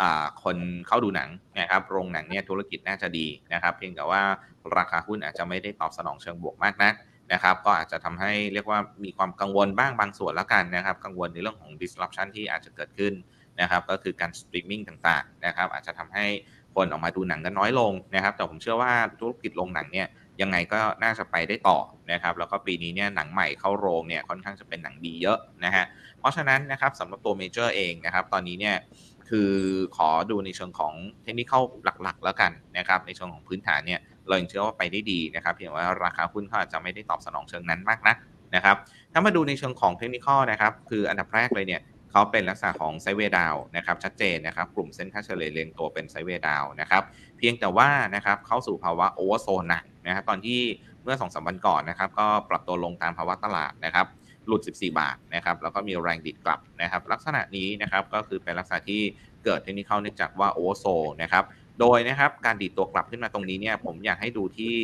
อคนเข้าดูหนังนะครับ โรงหนังเนี่ยธุรกิจน่าจะดีนะครับ เพียงแต่ว่าราคาหุ้นอาจจะไม่ได้ตอบสนองเชิงบวกมากนัก นะครับก็อาจจะทำให้เรียกว่ามีความกังวลบ้างบางส่วนแล้วกันนะครับ กังวลในเรื่องของ disruption ที่อาจจะเกิดขึ้นนะครับก็คือการสตรีมมิ่งต่างๆนะครับอาจจะทำให้คนออกมาดูหนังกันน้อยลงนะครับ แต่ผมเชื่อว่าธุรกิจโรงหนังเนี่ยยังไงก็น่าจะไปได้ต่อนะครับแล้วก็ปีนี้เนี่ยหนังใหม่เข้าโรงเนี่ยค่อนข้างจะเป็นหนังดีเยอะนะฮะเพราะฉะนั้นนะครับสำหรับตัวเมเจอร์เองนะครับตอนนี้เนี่ยคือขอดูในเชิงของเทคนิคเข้าหลักๆ แล้วกันนะครับในเชิงของพื้นฐานเนี่ย เรายังเชื่อว่าไปได้ดีนะครับเพียงว่าราคาหุ้นเขาอาจจะไม่ได้ตอบสนองเชิงนั้นมากนักนะครับถ้ามาดูในเชิงของเทคนิคนะครับคืออันดับแรกเลยเนี่ยเขาเป็นลักษณะของ sideway down นะครับชัดเจนนะครับกลุ่มเส้นค่าเฉลี่ยเรียงตัวเป็น sideway down นะครับเพียงแต่ว่านะครับเข้าสู่ภาวะ oversold หนักนะครับตอนที่เมื่อ2อสวันก่อนนะครับก็ปรับตัวลงตามภาวะตลาดนะครับหลุด 14 บาทนะครับแล้วก็มีแรงดีดกลับนะครับลักษณะนี้นะครับก็คือเป็นลักษณะที่เกิด technical เนื่องจากว่า oversold นะครับ โดยนะครับการดีดตัวกลับขึ้นมาตรงนี้เนี่ยผมอยากให้ดูที่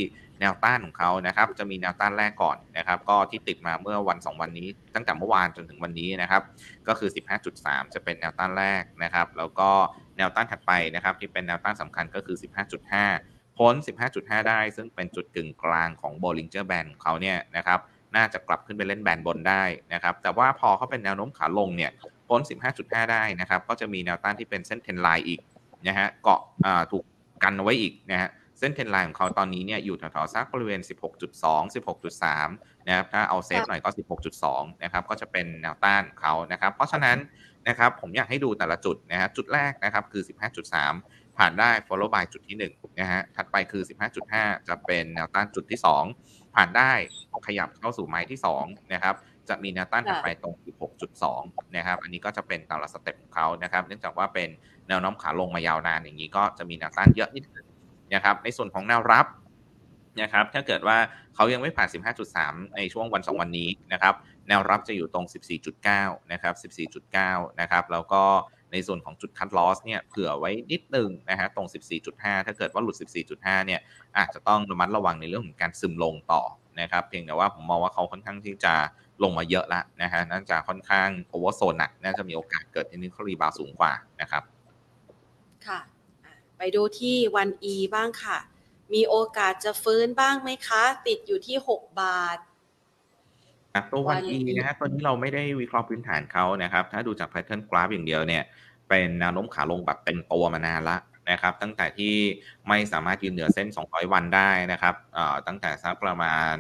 แนวต้านของเขานะครับ จะมีแนวต้านแรกก่อนนะครับ ก็ที่ติดมาเมื่อวัน 2 วันนี้ ตั้งแต่เมื่อวานจนถึงวันนี้นะครับ ก็คือ 15.3 จะเป็นแนวต้านแรกนะครับ แล้วก็แนวต้านถัดไปนะครับ ที่เป็นแนวต้านสำคัญก็คือ 15.5 พ้น 15.5 ได้ ซึ่งเป็นจุดกึ่งกลางของ Bollinger Band ของเขาเนี่ยนะครับน่าจะกลับขึ้นไปเล่นแบนบนได้นะครับ แต่ว่าพอเขาเป็นแนวโน้มขาลงเนี่ยพ้น 15.5 ได้นะครับ ก็จะมีแนวต้านที่เป็นเส้นเทนไลน์อีก นะฮะเกาะถูกกันเอาไว้อีกนะฮะเส้นเทรนไลน์ของเขาตอนนี้เนี่ยอยู่แถวๆสักบริเวณ 16.2 16.3 นะครับ ถ้าเอาเซฟหน่อยก็ 16.2 นะครับ ก็จะเป็นแนวต้านเขานะครับ เพราะฉะนั้นนะครับผมอยากให้ดูแต่ละจุดนะฮะจุดแรกนะครับคือ 15.3 ผ่านได้ follow by จุดที่1นะฮะถัดไปคือ 15.5 จะเป็นแนวต้านจุดที่ 2 ผ่านได้ขยับเข้าสู่ไม้ที่2นะครับจะมีแนวต้านถัดไปตรง 16.2 นะครับ อันนี้ก็จะเป็นตามละสเต็ปของเขานะครับ เนื่องจากว่าเป็น แนวโน้มขาลงมายาวนานอย่างนี้ก็จะมีแนวต้านเยอะนิดนึงนะครับในส่วนของแนวรับนะครับถ้าเกิดว่าเขายังไม่ผ่าน 15.3 ในช่วงวัน 2 วันนี้นะครับแนวรับจะอยู่ตรง 14.9 นะครับ 14.9 นะครับแล้วก็ในส่วนของจุดคัดลอสเนี่ยเผื่อไว้นิดนึงนะฮะตรง 14.5 ถ้าเกิดว่าหลุด 14.5 เนี่ยอาจจะต้องระมัดระวังในเรื่องของการซึมลงต่อนะครับเพียงแต่ว่าผมมองว่าเขาค่อนข้างที่จะลงมาเยอะแล้วนะฮะน่าจะค่อนข้างโอเวอร์โซนหนักน่าจะมีโอกาสเกิดที่นิครีบาสูงกว่านะครับ ค่ะไปดูที่วันอีบ้างค่ะ มีโอกาสจะฟื้นบ้างไหมคะ ติดอยู่ที่ 6 บาทตัววันอีนะฮะตัวนี้เราไม่ได้วิเคราะห์พื้นฐานเขานะครับ ถ้าดูจากแพทเทิร์นกราฟอย่างเดียวเนี่ย เป็นแนวโน้มขาลงแบบเต็มตัวมานานละนะครับ ตั้งแต่ที่ไม่สามารถยืนเหนือเส้น 200 วันได้นะครับตั้งแต่สักประมาณ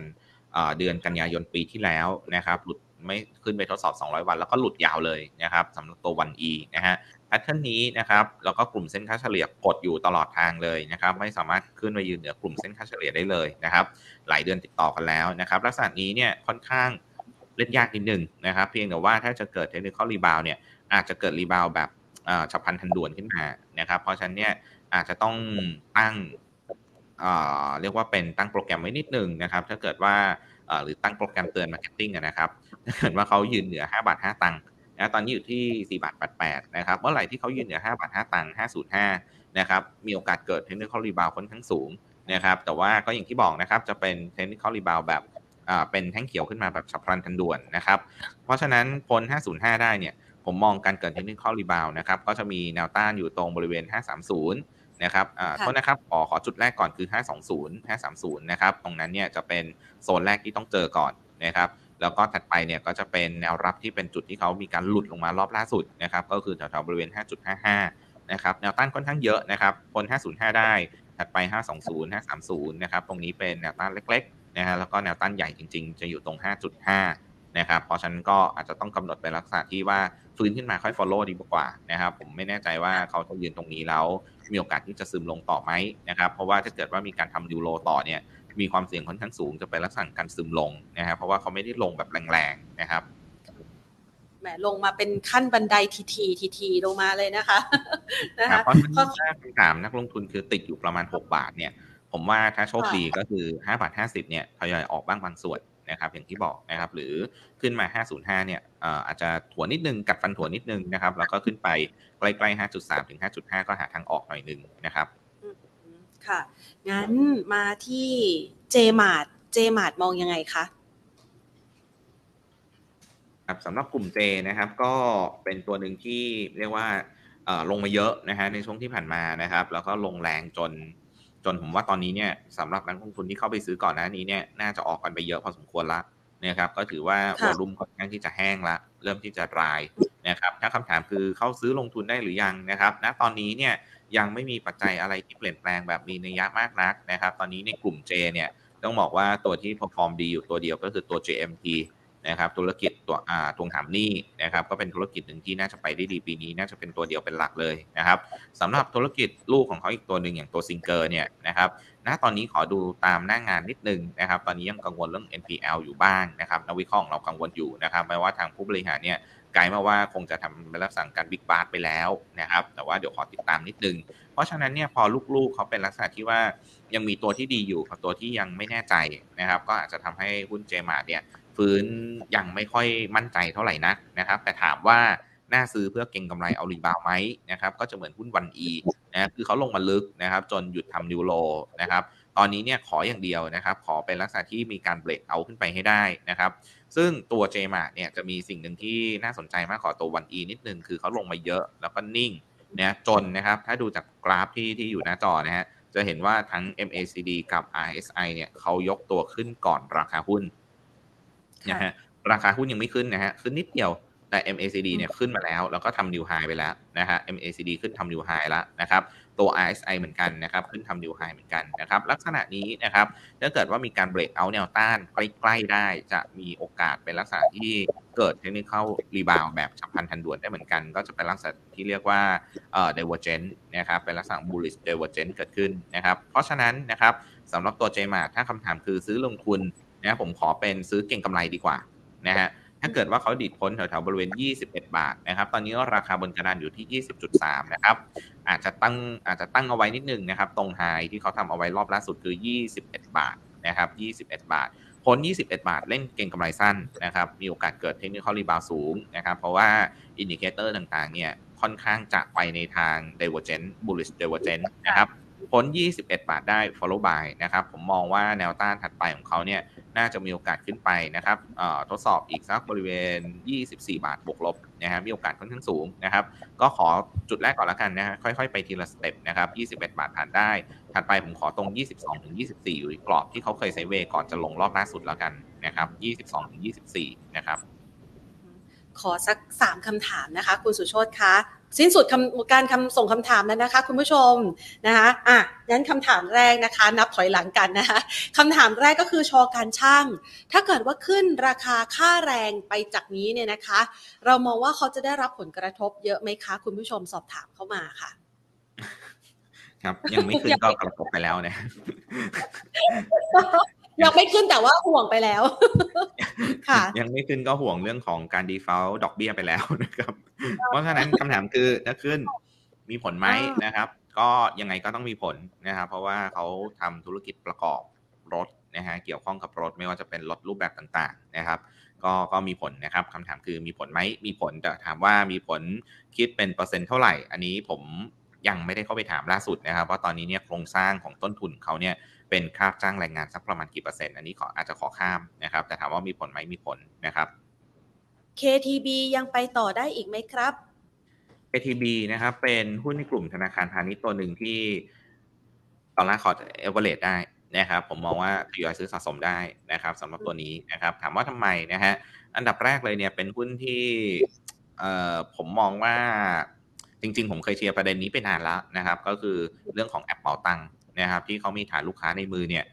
เดือนกันยายนปีที่แล้วนะครับ หลุดไม่ขึ้นไปทดสอบ 200 วัน แล้วก็หลุดยาวเลยนะครับสำหรับตัว ONEE นะฮะ pattern นี้นะครับแล้วก็กลุ่มเส้นค่าเฉลี่ยกดอยู่ตลอดทางเลยนะครับ ไม่สามารถขึ้นไปยืนเหนือกลุ่มเส้นค่าเฉลี่ยได้เลยนะครับ หลายเดือนติดต่อกันแล้วนะครับ ลักษณะนี้เนี่ยค่อนข้างเล่นยากนิดนึงนะครับ เพียงแต่ว่าถ้าจะเกิด technical rebound เนี่ยอาจจะเกิด rebound แบบฉับพลันทันด่วนขึ้นมานะครับ เพราะฉะนั้นเนี่ยอาจจะต้องตั้งเรียกว่าเป็นตั้งโปรแกรมไว้นิดนึงนะครับ ถ้าเกิดว่าหรือตั้งโปรแกรมเตือน marketing นะครับถ้าเกิดว่าเขายืนเหนือ 5 บาท 5 ตังค์ นะตอนนี้อยู่ที่ 4 บาท 88 นะครับ เมื่อไหร่ที่เขายืนเหนือ 5 บาท 5 ตังค์505 นะครับ มีโอกาสเกิด technical rebound ค่อนข้างสูงนะครับ แต่ว่าก็อย่างที่บอกนะครับ จะเป็น technical rebound แบบเป็นแท่งเขียวขึ้นมาแบบฉับพลันทันด่วนนะครับ เพราะฉะนั้นพ้น 505 ได้เนี่ย ผมมองการเกิด technical rebound นะครับ ก็จะมีแนวต้านอยู่ตรงบริเวณ 530 นะครับอ่าโทษนะครับ ขอขอจุดแรกก่อนคือ 520 530 นะครับ ตรงนั้นเนี่ยจะเป็นโซนแรกที่ต้องเจอก่อนนะครับ แล้วก็ถัดไปเนี่ยก็จะเป็นแนวรับที่เป็นจุดที่เขามีการหลุดลงมารอบล่าสุดนะครับก็คือแถวๆบริเวณ 5.55 นะครับแนวต้านค่อนข้างเยอะนะครับบน505 ได้ ถัดไป 520 530 นะครับตรงนี้เป็นแนวต้านเล็กๆนะฮะแล้วก็แนวต้านใหญ่จริง ๆ จะอยู่ตรง 5.5 นะครับเพราะฉะนั้นก็อาจจะต้องกำหนดเป็นลักษณะที่ว่าฟื้นขึ้นมาค่อย follow ดีกว่านะครับผมไม่แน่ใจว่าเขาจะยืนตรงนี้แล้วมีโอกาสที่จะซึมลงต่อไหมนะครับเพราะว่าถ้าเกิดว่ามีการทำยูโรต่อเนี่ย มีความเสี่ยงค่อนข้างสูงจะเป็นลักษณะการซึมลงนะครับเพราะว่าเขาไม่ได้ลงแบบแรงๆนะครับแหมลงมาเป็นขั้นบันไดทีทีทีทีลงมาเลยนะคะนะคะเพราะถ้าคำถามนักลงทุนคือติดอยู่ประมาณ 6 บาทเนี่ย ผมว่าถ้าโชคดีก็คือ5บาท50เนี่ยทยอยออกบ้างบางส่วนนะครับอย่างที่บอกนะครับหรือขึ้นมา 505เนี่ยอาจจะถัวนิดนึงกัดฟันถัวนิดนึงนะครับแล้วก็ขึ้นไปใกล้ๆ5.3ถึง5.5 ก็หาทางออกหน่อยนึงนะครับ ค่ะ งั้นมาที่เจมาร์ทเจมาร์ทมองยังไงคะครับสำหรับกลุ่มเจนะครับก็เป็นตัวหนึ่งที่เรียกว่าลงมาเยอะนะฮะในช่วงที่ผ่านมานะครับ แล้วก็ลงแรงจนจนผมว่าตอนนี้เนี่ยสำหรับนักลงทุนที่เข้าไปซื้อก่อนหน้านี้เนี่ยน่าจะออกกันไปเยอะพอสมควรละนะครับก็ถือว่า volume ค่อนข้างที่จะแห้งละ เริ่มที่จะรายนะครับถ้าคำถามคือเข้าซื้อลงทุนได้หรือยังนะครับณตอนนี้เนี่ย ยังไม่มีปัจจัยอะไรที่เปลี่ยนแปลงแบบมีนัยยะมากนักนะครับ ตอนนี้ในกลุ่ม J เนี่ยต้องบอกว่าตัวที่พอฟอร์มดีอยู่ตัวเดียวก็คือตัว JMT นะครับธุรกิจตัวอ่าทวงถามหนี้นะครับก็เป็นธุรกิจหนึ่งที่น่าจะไปได้ดีปีนี้ น่าจะเป็นตัวเดียวเป็นหลักเลยนะครับสำหรับธุรกิจลูกของเขาอีกตัวหนึ่งอย่างตัวซิงเกอร์เนี่ยนะครับณตอนนี้ขอดูตามหน้างานนิดนึงนะครับ ตอนนี้ยังกังวลเรื่อง NPL อยู่บ้างนะครับนักวิเคราะห์ของเรากังวลอยู่นะครับแม้ว่าทางผู้บริหารเนี่ย กด์มาว่าคงจะทำเป็นลักษณะการ big bath ไปแล้วนะครับ แต่ว่าเดี๋ยวขอติดตามนิดนึง เพราะฉะนั้นเนี่ยพอลูกๆเขาเป็นลักษณะที่ว่ายังมีตัวที่ดีอยู่กับตัวที่ยังไม่แน่ใจนะครับ ก็อาจจะทำให้หุ้นเจมาร์ทเนี่ยฟื้นยังไม่ค่อยมั่นใจเท่าไหร่นักนะครับ แต่ถามว่าน่าซื้อเพื่อเก็งกำไรเอา rebound ไหมนะครับ ก็จะเหมือนหุ้น ONEE นะคือเขาลงมาลึกนะครับ จนหยุดทำ new low นะครับ ตอนนี้เนี่ยขออย่างเดียวนะครับ ขอเป็นลักษณะที่มีการเบรกเอาขึ้นไปให้ได้นะครับ ซึ่งตัวเจมาเนี่ยจะมีสิ่งหนึ่งที่น่าสนใจมากขอตัววันอีนิดนึง คือเขาลงมาเยอะแล้วก็นิ่งนะจนนะครับ ถ้าดูจากกราฟที่ที่อยู่หน้าจอนะฮะจะเห็นว่าทั้ง MACD กับ RSI เนี่ยเขายกตัวขึ้นก่อนราคาหุ้นนะฮะราคาหุ้นยังไม่ขึ้นนะฮะขึ้นนิดเดียวแต่ MACD เนี่ยขึ้นมาแล้ว แล้วก็ทำนิวไฮไปแล้วนะฮะ MACD ขึ้นทำนิวไฮแล้วนะครับ ตัว RSI เหมือนกันนะครับ ขึ้นทำนิวไฮเหมือนกันนะครับ ลักษณะนี้นะครับถ้าเกิดว่ามีการเบรกเอาแนวต้านใกล้ๆได้ จะมีโอกาสเป็นลักษณะที่เกิดเทคนิครีบาวแบบฉับพลันทันด่วนได้เหมือนกัน ก็จะเป็นลักษณะที่เรียกว่าเอ่อ divergent นะครับ เป็นลักษณะ bullish divergent เกิดขึ้นนะครับ เพราะฉะนั้นนะครับสำหรับตัว JMart ถ้าคำถามคือซื้อลงทุนนะผมขอเป็นซื้อเก่งกำไรดีกว่านะฮะ ถ้าเกิดว่าเขาดิดพ้นแถวๆบริเวณ 21 บาทนะครับ ตอนนี้ราคาบนกระดานอยู่ที่ 20.3 นะครับ อาจจะตั้งอาจจะตั้งเอาไว้นิดนึงนะครับ ตรง high ที่เขาทำเอาไว้รอบล่าสุดคือ 21 บาทนะครับ 21 บาท พ้น 21 บาท เล่นเก็งกำไรสั้นนะครับ มีโอกาสเกิด technical rebound สูงนะครับ เพราะว่า indicator ต่างๆ เนี่ยค่อนข้างจะไปในทาง divergent bullish divergent นะครับ พ้น 21 บาทได้ follow buy นะครับ ผมมองว่าแนวต้านถัดไปของเขาเนี่ย น่าจะมีโอกาสขึ้นไปนะครับทดสอบอีกสักบริเวณ 24 บาทบวกลบนะฮะมีโอกาสค่อนข้างสูงนะครับ ก็ขอจุดแรกก่อนละกันนะฮะค่อยๆ ไปทีละสเต็ปนะครับ 21 บาทผ่านได้ ถัดไปผมขอตรง 22 ถึง 24 อยู่กรอบที่เขาเคยไซเวก่อนจะลงรอบล่าสุดแล้วกันนะครับ 22 ถึง 24 นะครับ ขอสักสามคำถามนะคะ คุณสุโชตคะ สิ้นสุดการคำส่งคำถามแล้วนะคะ คุณผู้ชมนะคะอะงั้นคำถามแรกนะคะ นับถอยหลังกันนะคะคำถามแรกก็คือชอการช่าง ถ้าเกิดว่าขึ้นราคาค่าแรงไปจากนี้เนี่ยนะคะ เรามองว่าเขาจะได้รับผลกระทบเยอะไหมคะ คุณผู้ชมสอบถามเข้ามาค่ะ ครับ ยังไม่ขึ้นก็กระทบไปแล้วนะ ยังไม่ขึ้นแต่ว่าห่วงไปแล้ว ค่ะ ยังไม่ขึ้นก็ห่วงเรื่องของการ default ดอกเบี้ยไปแล้วนะครับ เพราะฉะนั้นคำถามคือถ้าขึ้นมีผลไหมนะครับ ก็ยังไงก็ต้องมีผลนะครับ เพราะว่าเขาทำธุรกิจประกอบรถนะฮะเกี่ยวข้องกับรถไม่ว่าจะเป็นรถรูปแบบต่าง ๆ นะครับ ก็ก็มีผลนะครับคำถามคือมีผลไหมมีผลแต่ถามว่ามีผลคิดเป็นเปอร์เซ็นต์เท่าไหร่ อันนี้ผมยังไม่ได้เข้าไปถามล่าสุดนะครับว่าตอนนี้เนี่ยโครงสร้างของต้นทุนเขาเนี่ย เป็นค่าจ้างแรงงานสักประมาณกี่เปอร์เซ็นต์อันนี้ขออาจจะขอข้ามนะครับ แต่ถามว่ามีผลไหมมีผลนะครับ KTB ยังไปต่อได้อีกไหมครับ KTB นะครับ เป็นหุ้นในกลุ่มธนาคารพาณิชย์ตัวหนึ่งที่ตอนแรกขอเอเวอเรได้นะครับ ผมมองว่าทยอยซื้อสะสมได้นะครับสำหรับตัวนี้นะครับ ถามว่าทำไมนะฮะอันดับแรกเลยเนี่ยเป็นหุ้นที่เอ่อผมมองว่าจริง ๆ ผมเคยเชียร์ประเด็นนี้ไปนานแล้วนะครับ ก็คือเรื่องของแอปเป๋าตังค์ นะครับที่เขามีฐานลูกค้าในมือเนี่ย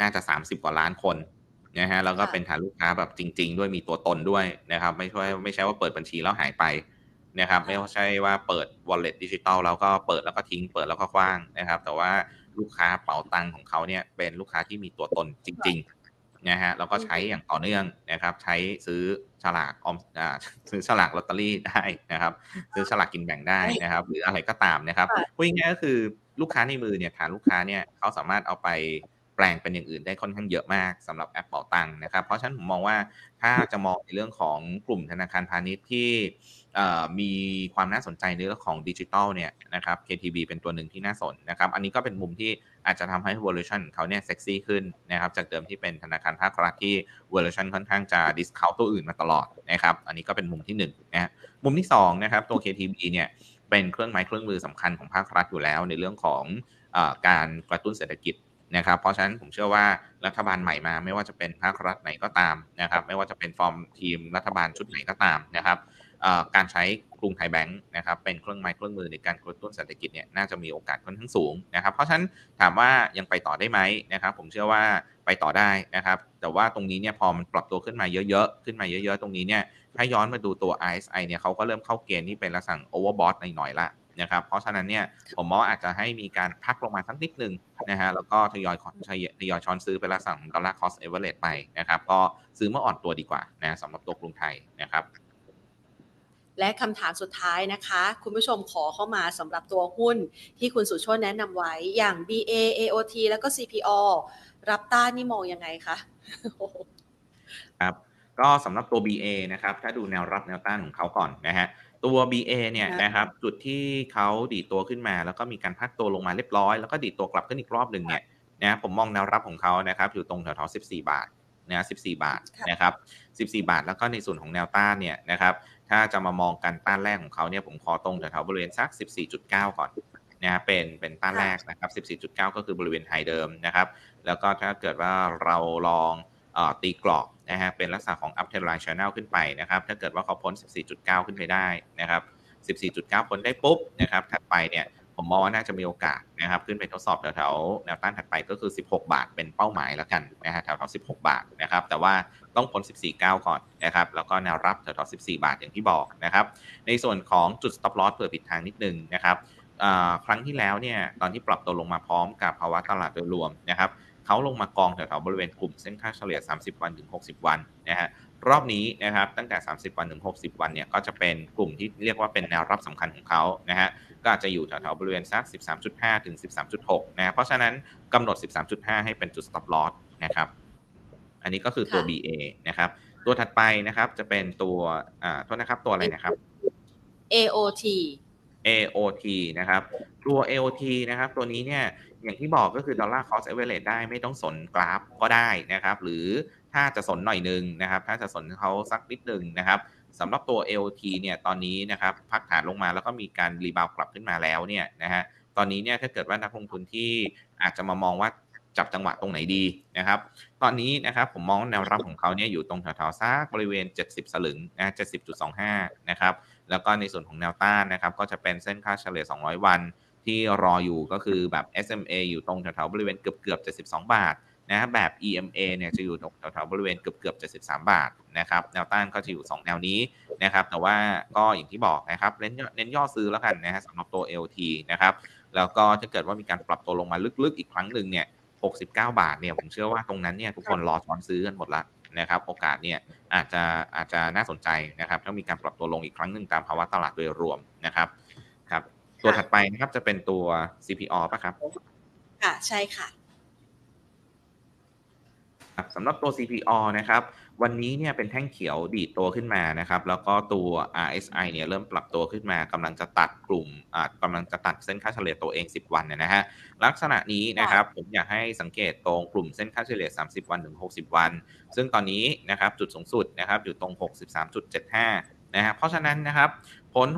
น่าจะ 30 กว่าล้านคนนะฮะแล้วก็เป็นฐานลูกค้าแบบจริง ๆ ด้วยมีตัวตนด้วยนะครับ ไม่ใช่ไม่ใช่ว่าเปิดบัญชีแล้วหายไปนะครับ ไม่ใช่ว่าเปิด wallet ดิจิตอลแล้วก็เปิดแล้วก็ทิ้งเปิดแล้วก็ขว้างนะครับ แต่ว่าลูกค้าเป๋าตังค์ของเขาเนี่ยเป็นลูกค้าที่มีตัวตนจริงๆนะฮะแล้วก็ใช้อย่างต่อเนื่องนะครับ ใช้ซื้อสลากออมอ่าซื้อสลากลอตเตอรี่ได้นะครับ ซื้อสลากกินแบ่งได้นะครับ หรืออะไรก็ตามนะครับพูดง่ายๆก็คือ ลูกค้าในมือเนี่ยฐานลูกค้าเนี่ยเขาสามารถเอาไปแปลงเป็นอย่างอื่นได้ค่อนข้างเยอะมากสำหรับแอปเป๋าตังค์นะครับ เพราะฉะนั้นผมมองว่าถ้าจะมองในเรื่องของกลุ่มธนาคารพาณิชย์ที่มีความน่าสนใจในเรื่องของดิจิทัลเนี่ยนะครับ KTB เป็นตัวหนึ่งที่น่าสนนะครับ อันนี้ก็เป็นมุมที่อาจจะทำให้ valuation เขาเนี่ยเซ็กซี่ขึ้นนะครับ จากเดิมที่เป็นธนาคารภาครัฐที่ valuation ค่อนข้างจะ discount ตัวอื่นมาตลอดนะครับ อันนี้ก็เป็นมุมที่1นนะมุมที่2นะครับตัว KTB เนี่ย เป็นเครื่องไม้เครื่องมือสำคัญของภาครัฐอยู่แล้ว ในเรื่องของอการกระตุ้นเศรษฐกิจนะครับ เพราะฉะนั้นผมเชื่อว่ารัฐบาลใหม่มา ไม่ว่าจะเป็นภาครัฐไหนก็ตามนะครับ ไม่ว่าจะเป็นฟอร์มทีมรัฐบาลชุดไหนก็ตามนะครับการใช้กรุงไทยแบงค์นะครับเป็นเครื่องไม้เครื่องมือในการกระตุ้นเศรษฐกิจเนี่ยน่าจะมีโอกาสค่อนข้างสูงนะครับ เพราะฉะนั้นถามว่ายังไปต่อได้ไหมนะครับ ผมเชื่อว่าไปต่อได้นะครับ แต่ว่าตรงนี้เนี่ยพอมันปรับตัวขึ้นมาเยอะๆขึ้นมาเยอะ ๆ ตรงนี้เนี่ย ถ้าย้อนมาดูตัว RSI เนี่ยเขาก็เริ่มเข้าเกณฑ์ที่เป็นลักษณะ overbought หน่อยๆละนะครับ เพราะฉะนั้นเนี่ยผมมองอาจจะให้มีการพักลงมาสักนิดนึงนะฮะ แล้วก็ทยอยทยอยช้อนซื้อเป็นลักษณะของ dollar cost average ไปนะครับ ก็ซื้อเมื่ออ่อนตัวดีกว่านะสำหรับตัวกรุงไทยนะครับ และคำถามสุดท้ายนะคะ คุณผู้ชมขอเข้ามาสำหรับตัวหุ้นที่คุณสุชนแนะนำไว้อย่าง BA AOT แล้วก็ CPO รับต้านนี่มองยังไงคะครับ ก็สำหรับตัว BA นะครับ ถ้าดูแนวรับแนวต้านของเขาก่อนนะฮะ ตัว BA เนี่ยนะครับจุดที่เขาดีดตัวขึ้นมา แล้วก็มีการพักตัวลงมาเรียบร้อย แล้วก็ดีดตัวกลับขึ้นอีกรอบหนึ่งเนี่ยนะผมมองแนวรับของเขานะครับอยู่ตรงแถวๆ14 บาทนะ14 บาทนะครับ 14 บาท แล้วก็ในส่วนของแนวต้านเนี่ยนะครับ ถ้าจะมามองกันต้านแรกของเขาเนี่ยผมขอตรงแถวๆบริเวณสัก 14.9 ก่อนนะเป็นเป็นต้านแรกนะครับ 14.9 ก็คือบริเวณไฮเดิมนะครับ แล้วก็ถ้าเกิดว่าเราลองตีกรอบ นะฮะเป็นลักษณะของ up trend line channel ขึ้นไปนะครับ ถ้าเกิดว่าเขาพ้น 14.9 ขึ้นไปได้นะครับ 14.9 พ้นได้ปุ๊บนะครับ ถัดไปเนี่ยผมมองว่าน่าจะมีโอกาสนะครับ ขึ้นไปทดสอบแถวๆแนวต้านถัดไปก็คือ 16 บาทเป็นเป้าหมายแล้วกันนะฮะแถวๆ16 บาทนะครับ แต่ว่าต้องพ้น14.9 ก่อนนะครับ แล้วก็แนวรับแถวๆ14 บาทอย่างที่บอกนะครับ ในส่วนของจุด stop loss เผื่อผิดทางนิดนึงนะครับครั้งที่แล้วเนี่ยตอนที่ปรับตัวลงมาพร้อมกับภาวะตลาดโดยรวมนะครับ เขาลงมากองแถวๆบริเวณกลุ่มเส้นค่าเฉลี่ย 30 วันถึง 60 วันนะฮะรอบนี้นะครับตั้งแต่ 30 วันถึง 60 วันเนี่ยก็จะเป็นกลุ่มที่เรียกว่าเป็นแนวรับสำคัญของเขานะฮะก็อาจจะอยู่แถวๆบริเวณสัก 13.5 ถึง 13.6 นะเพราะฉะนั้นกำหนด 13.5 ให้เป็นจุด stop loss นะครับอันนี้ก็คือตัว BA นะครับตัวถัดไปนะครับจะเป็นตัวอ่าโทษนะครับตัวอะไรนะครับ AOT AOT นะครับตัว AOT นะครับตัวนี้เนี่ย อย่างที่บอกก็คือ dollar cost average ได้ไม่ต้องสนกราฟก็ได้นะครับ หรือถ้าจะสนหน่อยนึงนะครับ ถ้าจะสนเขาสักนิดนึงนะครับสำหรับตัว AOT เนี่ยตอนนี้นะครับพักฐานลงมาแล้วก็มีการ rebound กลับขึ้นมาแล้วเนี่ยนะฮะตอนนี้เนี่ยถ้าเกิดว่านักลงทุนที่อาจจะมามองว่าจับจังหวะตรงไหนดีนะครับ ตอนนี้นะครับผมมองแนวรับของเขาเนี่ยอยู่ตรงแถวๆซักบริเวณ 70 สลึงนะ70.25 นะครับ แล้วก็ในส่วนของแนวต้านนะครับ ก็จะเป็นเส้นค่าเฉลี่ย 200 วัน ที่รออยู่ก็คือแบบ SMA อยู่ตรงแถวๆบริเวณเกือบเกือบ 72 บาทนะแบบ EMA เนี่ยจะอยู่ตรงแถวๆบริเวณเกือบเกือบ73 บาทนะครับแนวต้านก็จะอยู่ 2 แนวนี้นะครับแต่ว่าก็อย่างที่บอกนะครับเน้นเน้นย่อซื้อแล้วกันนะฮะสำหรับตัว LT นะครับแล้วก็ถ้าเกิดว่ามีการปรับตัวลงมาลึกๆ อีกครั้งหนึ่งเนี่ย69 บาทเนี่ยผมเชื่อว่าตรงนั้นเนี่ยทุกคนรอช้อนซื้อกันหมดละนะครับโอกาสเนี่ยอาจจะอาจจะน่าสนใจนะครับถ้ามีการปรับตัวลงอีกครั้งหนึ่งตามภาวะตลาดโดยรวมนะครับครับ ตัวถัดไปนะครับจะเป็นตัว CPO ป่ะครับ ค่ะ ใช่ค่ะสำหรับตัว CPO นะครับ วันนี้เนี่ยเป็นแท่งเขียวดีดตัวขึ้นมานะครับ แล้วก็ตัว RSI เนี่ยเริ่มปรับตัวขึ้นมากำลังจะตัดกลุ่มกำลังจะตัดเส้นค่าเฉลี่ยตัวเอง 10 วันนะฮะลักษณะนี้นะครับผมอยากให้สังเกตตรงกลุ่มเส้นค่าเฉลี่ย 30 วันถึง 60 วัน ซึ่งตอนนี้นะครับจุดสูงสุดนะครับอยู่ตรง 63.75นะฮะเพราะฉะนั้นนะครับ พ้น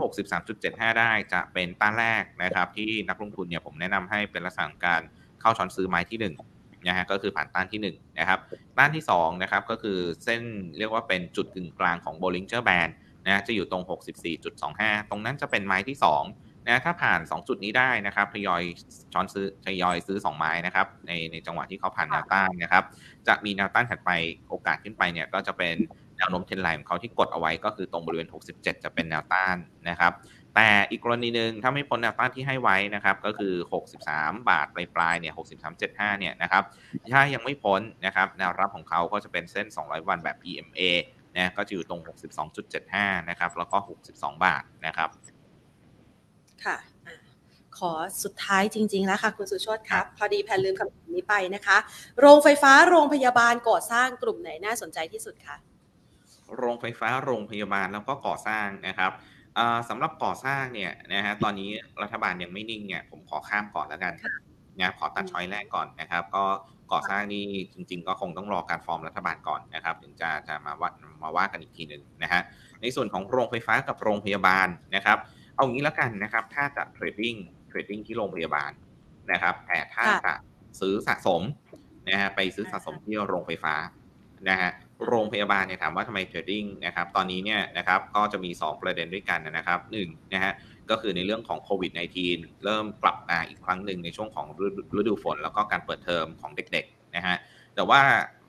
63.75 ได้จะเป็นต้านแรกนะครับ ที่นักลงทุนเนี่ยผมแนะนำให้เป็นลักษณะการเข้าช้อนซื้อไม้ที่1นะฮะก็คือผ่านต้านที่ 1 นะครับ ต้านที่2นะครับก็คือเส้นเรียกว่าเป็นจุดกึ่งกลางของ Bollinger Band นะจะอยู่ตรง 64.25 ตรงนั้นจะเป็นไม้ที่2นะถ้าผ่าน 2 จุดนี้ได้นะครับทยอยช้อนซื้อทยอยซื้อ 2 ไม้นะครับในในจังหวะที่เขาผ่านแนวต้านนะครับ จะมีแนวต้านถัดไปโอกาสขึ้นไปเนี่ยก็จะเป็น แนวโน้มเทรนไลน์ของเขาที่กดเอาไว้ก็คือตรงบริเวณ 67 จะเป็นแนวต้านนะครับ แต่อีกกรณีหนึ่งถ้าไม่พ้นแนวต้านที่ให้ไว้นะครับ ก็คือ 63 บาทปลายปลายเนี่ย 63.75 เนี่ยนะครับ ถ้ายังไม่พ้นนะครับ แนวรับของเขาก็จะเป็นเส้น 200 วันแบบ EMA นะก็จะอยู่ตรง 62.75 นะครับ แล้วก็ 62 บาทนะครับ ค่ะขอสุดท้ายจริง ๆ แล้วค่ะ คุณสุชดครับ พอดีแพนลืมคำถามนี้ไปนะคะ โรงไฟฟ้าโรงพยาบาลก่อสร้างกลุ่มไหนน่าสนใจที่สุดคะ โรงไฟฟ้าโรงพยาบาลแล้วก็ก่อสร้างนะครับสำหรับก่อสร้างเนี่ยนะฮะตอนนี้รัฐบาลยังไม่นิ่งเนี่ยผมขอข้ามก่อนแล้วกันนะขอตัด choice แรกก่อนนะครับ ก็ก่อสร้างนี่จริง ๆ ก็คงต้องรอการฟอร์มรัฐบาลก่อนนะครับ ถึงจะจะมาว่ามาว่ากันอีกทีหนึ่งนะฮะในส่วนของโรงไฟฟ้ากับโรงพยาบาลนะครับ เอางี้แล้วกันนะครับ ถ้าจะ trading trading ที่โรงพยาบาลนะครับ แต่ถ้าจะซื้อสะสมนะฮะไปซื้อสะสมที่โรงไฟฟ้านะฮะ โรงพยาบาลเนี่ยถามว่าทำไม trading นะครับตอนนี้เนี่ยนะครับก็จะมี 2 ประเด็นด้วยกันนะครับหนึ่งนะฮะก็คือในเรื่องของโควิด -19 เริ่มกลับมาอีกครั้งหนึ่งในช่วงของฤดูฝน แล้วก็การเปิดเทอมของเด็กๆนะฮะแต่ว่า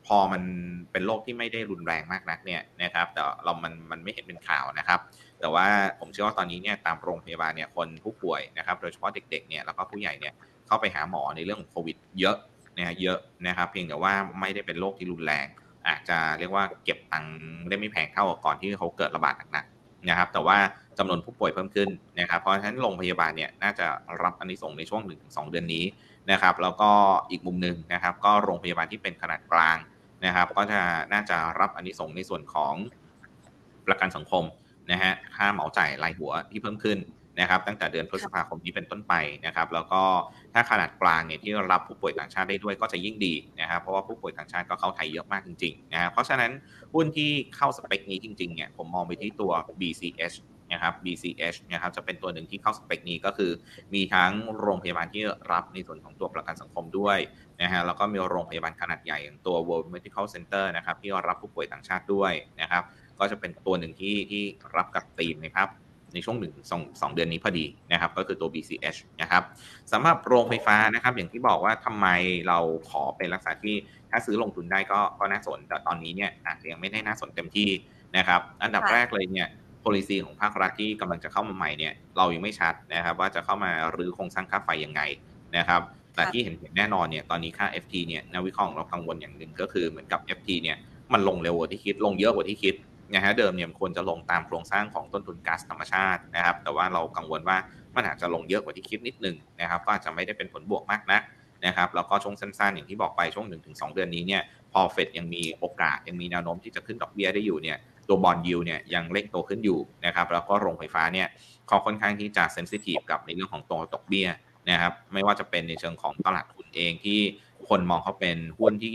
พอมันเป็นโรคที่ไม่ได้รุนแรงมากนักเนี่ยนะครับแต่เรามันมันไม่เห็นเป็นข่าวนะครับ แต่ว่าผมเชื่อว่าตอนนี้เนี่ยตามโรงพยาบาลเนี่ยคนผู้ป่วยนะครับโดยเฉพาะเด็กๆเนี่ยแล้วก็ผู้ใหญ่เนี่ยเข้าไปหาหมอในเรื่องของโควิด เยอะนะเยอะนะครับ เพียงแต่ว่าไม่ได้เป็นโรคที่รุนแรง อาจจะเรียกว่าเก็บตังค์ได้ไม่แพงเท่าก่อนที่เขาเกิดระบาดหนักๆนะครับ แต่ว่าจำนวนผู้ป่วยเพิ่มขึ้นนะครับ เพราะฉะนั้นโรงพยาบาลเนี่ยน่าจะรับอันนี้ส่งในช่วง 1-2 เดือนนี้นะครับ แล้วก็อีกมุมหนึ่งนะครับ ก็โรงพยาบาลที่เป็นขนาดกลางนะครับ ก็จะน่าจะรับอันนี้ส่งในส่วนของประกันสังคมนะฮะค่าเหมาจ่ายรายหัวที่เพิ่มขึ้น นะครับตั้งแต่เดือนพฤษภาคมนี้เป็นต้นไปนะครับ แล้วก็ถ้าขนาดกลางเนี่ยที่รับผู้ป่วยต่างชาติได้ด้วยก็จะยิ่งดีนะครับเพราะว่าผู้ป่วยต่างชาติก็เข้าไทยเยอะมากจริงๆนะเพราะฉะนั้นหุ้นที่เข้าสเปคนี้จริงๆเนี่ยผมมองไปที่ตัว BCH นะครับ BCH นะครับจะเป็นตัวหนึ่งที่เข้าสเปคนี้ก็คือ มีทั้งโรงพยาบาลที่รับในส่วนของตัวประกันสังคมด้วยนะฮะแล้วก็มีโรงพยาบาลขนาดใหญ่อย่างตัว World Medical Center นะครับที่รับผู้ป่วยต่างชาติด้วยนะครับก็จะเป็นตัวหนึ่งที่ที่รับกับธีมนะครับ ในช่วงหนึ่งสองสองเดือนนี้พอดีนะครับ ก็คือตัว BCH นะครับสำหรับโรงไฟฟ้านะครับ อย่างที่บอกว่าทำไมเราขอเป็นลักษณะที่ถ้าซื้อลงทุนได้ก็ก็น่าสนแต่ตอนนี้เนี่ยอาจจะยังไม่ได้น่าสนเต็มที่นะครับ อันดับแรกเลยเนี่ย policy ของภาครัฐที่กำลังจะเข้ามาใหม่เนี่ยเรายังไม่ชัดนะครับ ว่าจะเข้ามารื้อโครงสร้างค่าไฟยังไงนะครับแต่ที่เห็นแน่นอนเนี่ยตอนนี้ค่า FT เนี่ยนักวิเคราะห์เรากังวลอย่างหนึ่งก็คือเหมือนกับ FT เนี่ยมันลงเร็วกว่าที่คิดลงเยอะกว่าที่คิด นะฮะเดิมเนี่ยควรจะลงตามโครงสร้างของต้นทุนก๊าซธรรมชาตินะครับ แต่ว่าเรากังวลว่ามันอาจจะลงเยอะกว่าที่คิดนิดนึงนะครับก็อาจจะไม่ได้เป็นผลบวกมากนักนะครับแล้วก็ช่วงสั้นๆอย่างที่บอกไปช่วง 1-2 เดือนนี้เนี่ยพอเฟดยังมีโอกาสยังมีแนวโน้มที่จะขึ้นดอกเบี้ยได้อยู่เนี่ยตัวบอลยูเนี่ยยังเร่งโตขึ้นอยู่นะครับแล้วก็โรงไฟฟ้าเนี่ยเขาค่อนข้างที่จะเซนซิทีฟกับในเรื่องของตัวดอกเบี้ยนะครับไม่ว่าจะเป็นในเชิงของตลาดทุนเองที่คนมองเขาเป็นหุ้นที่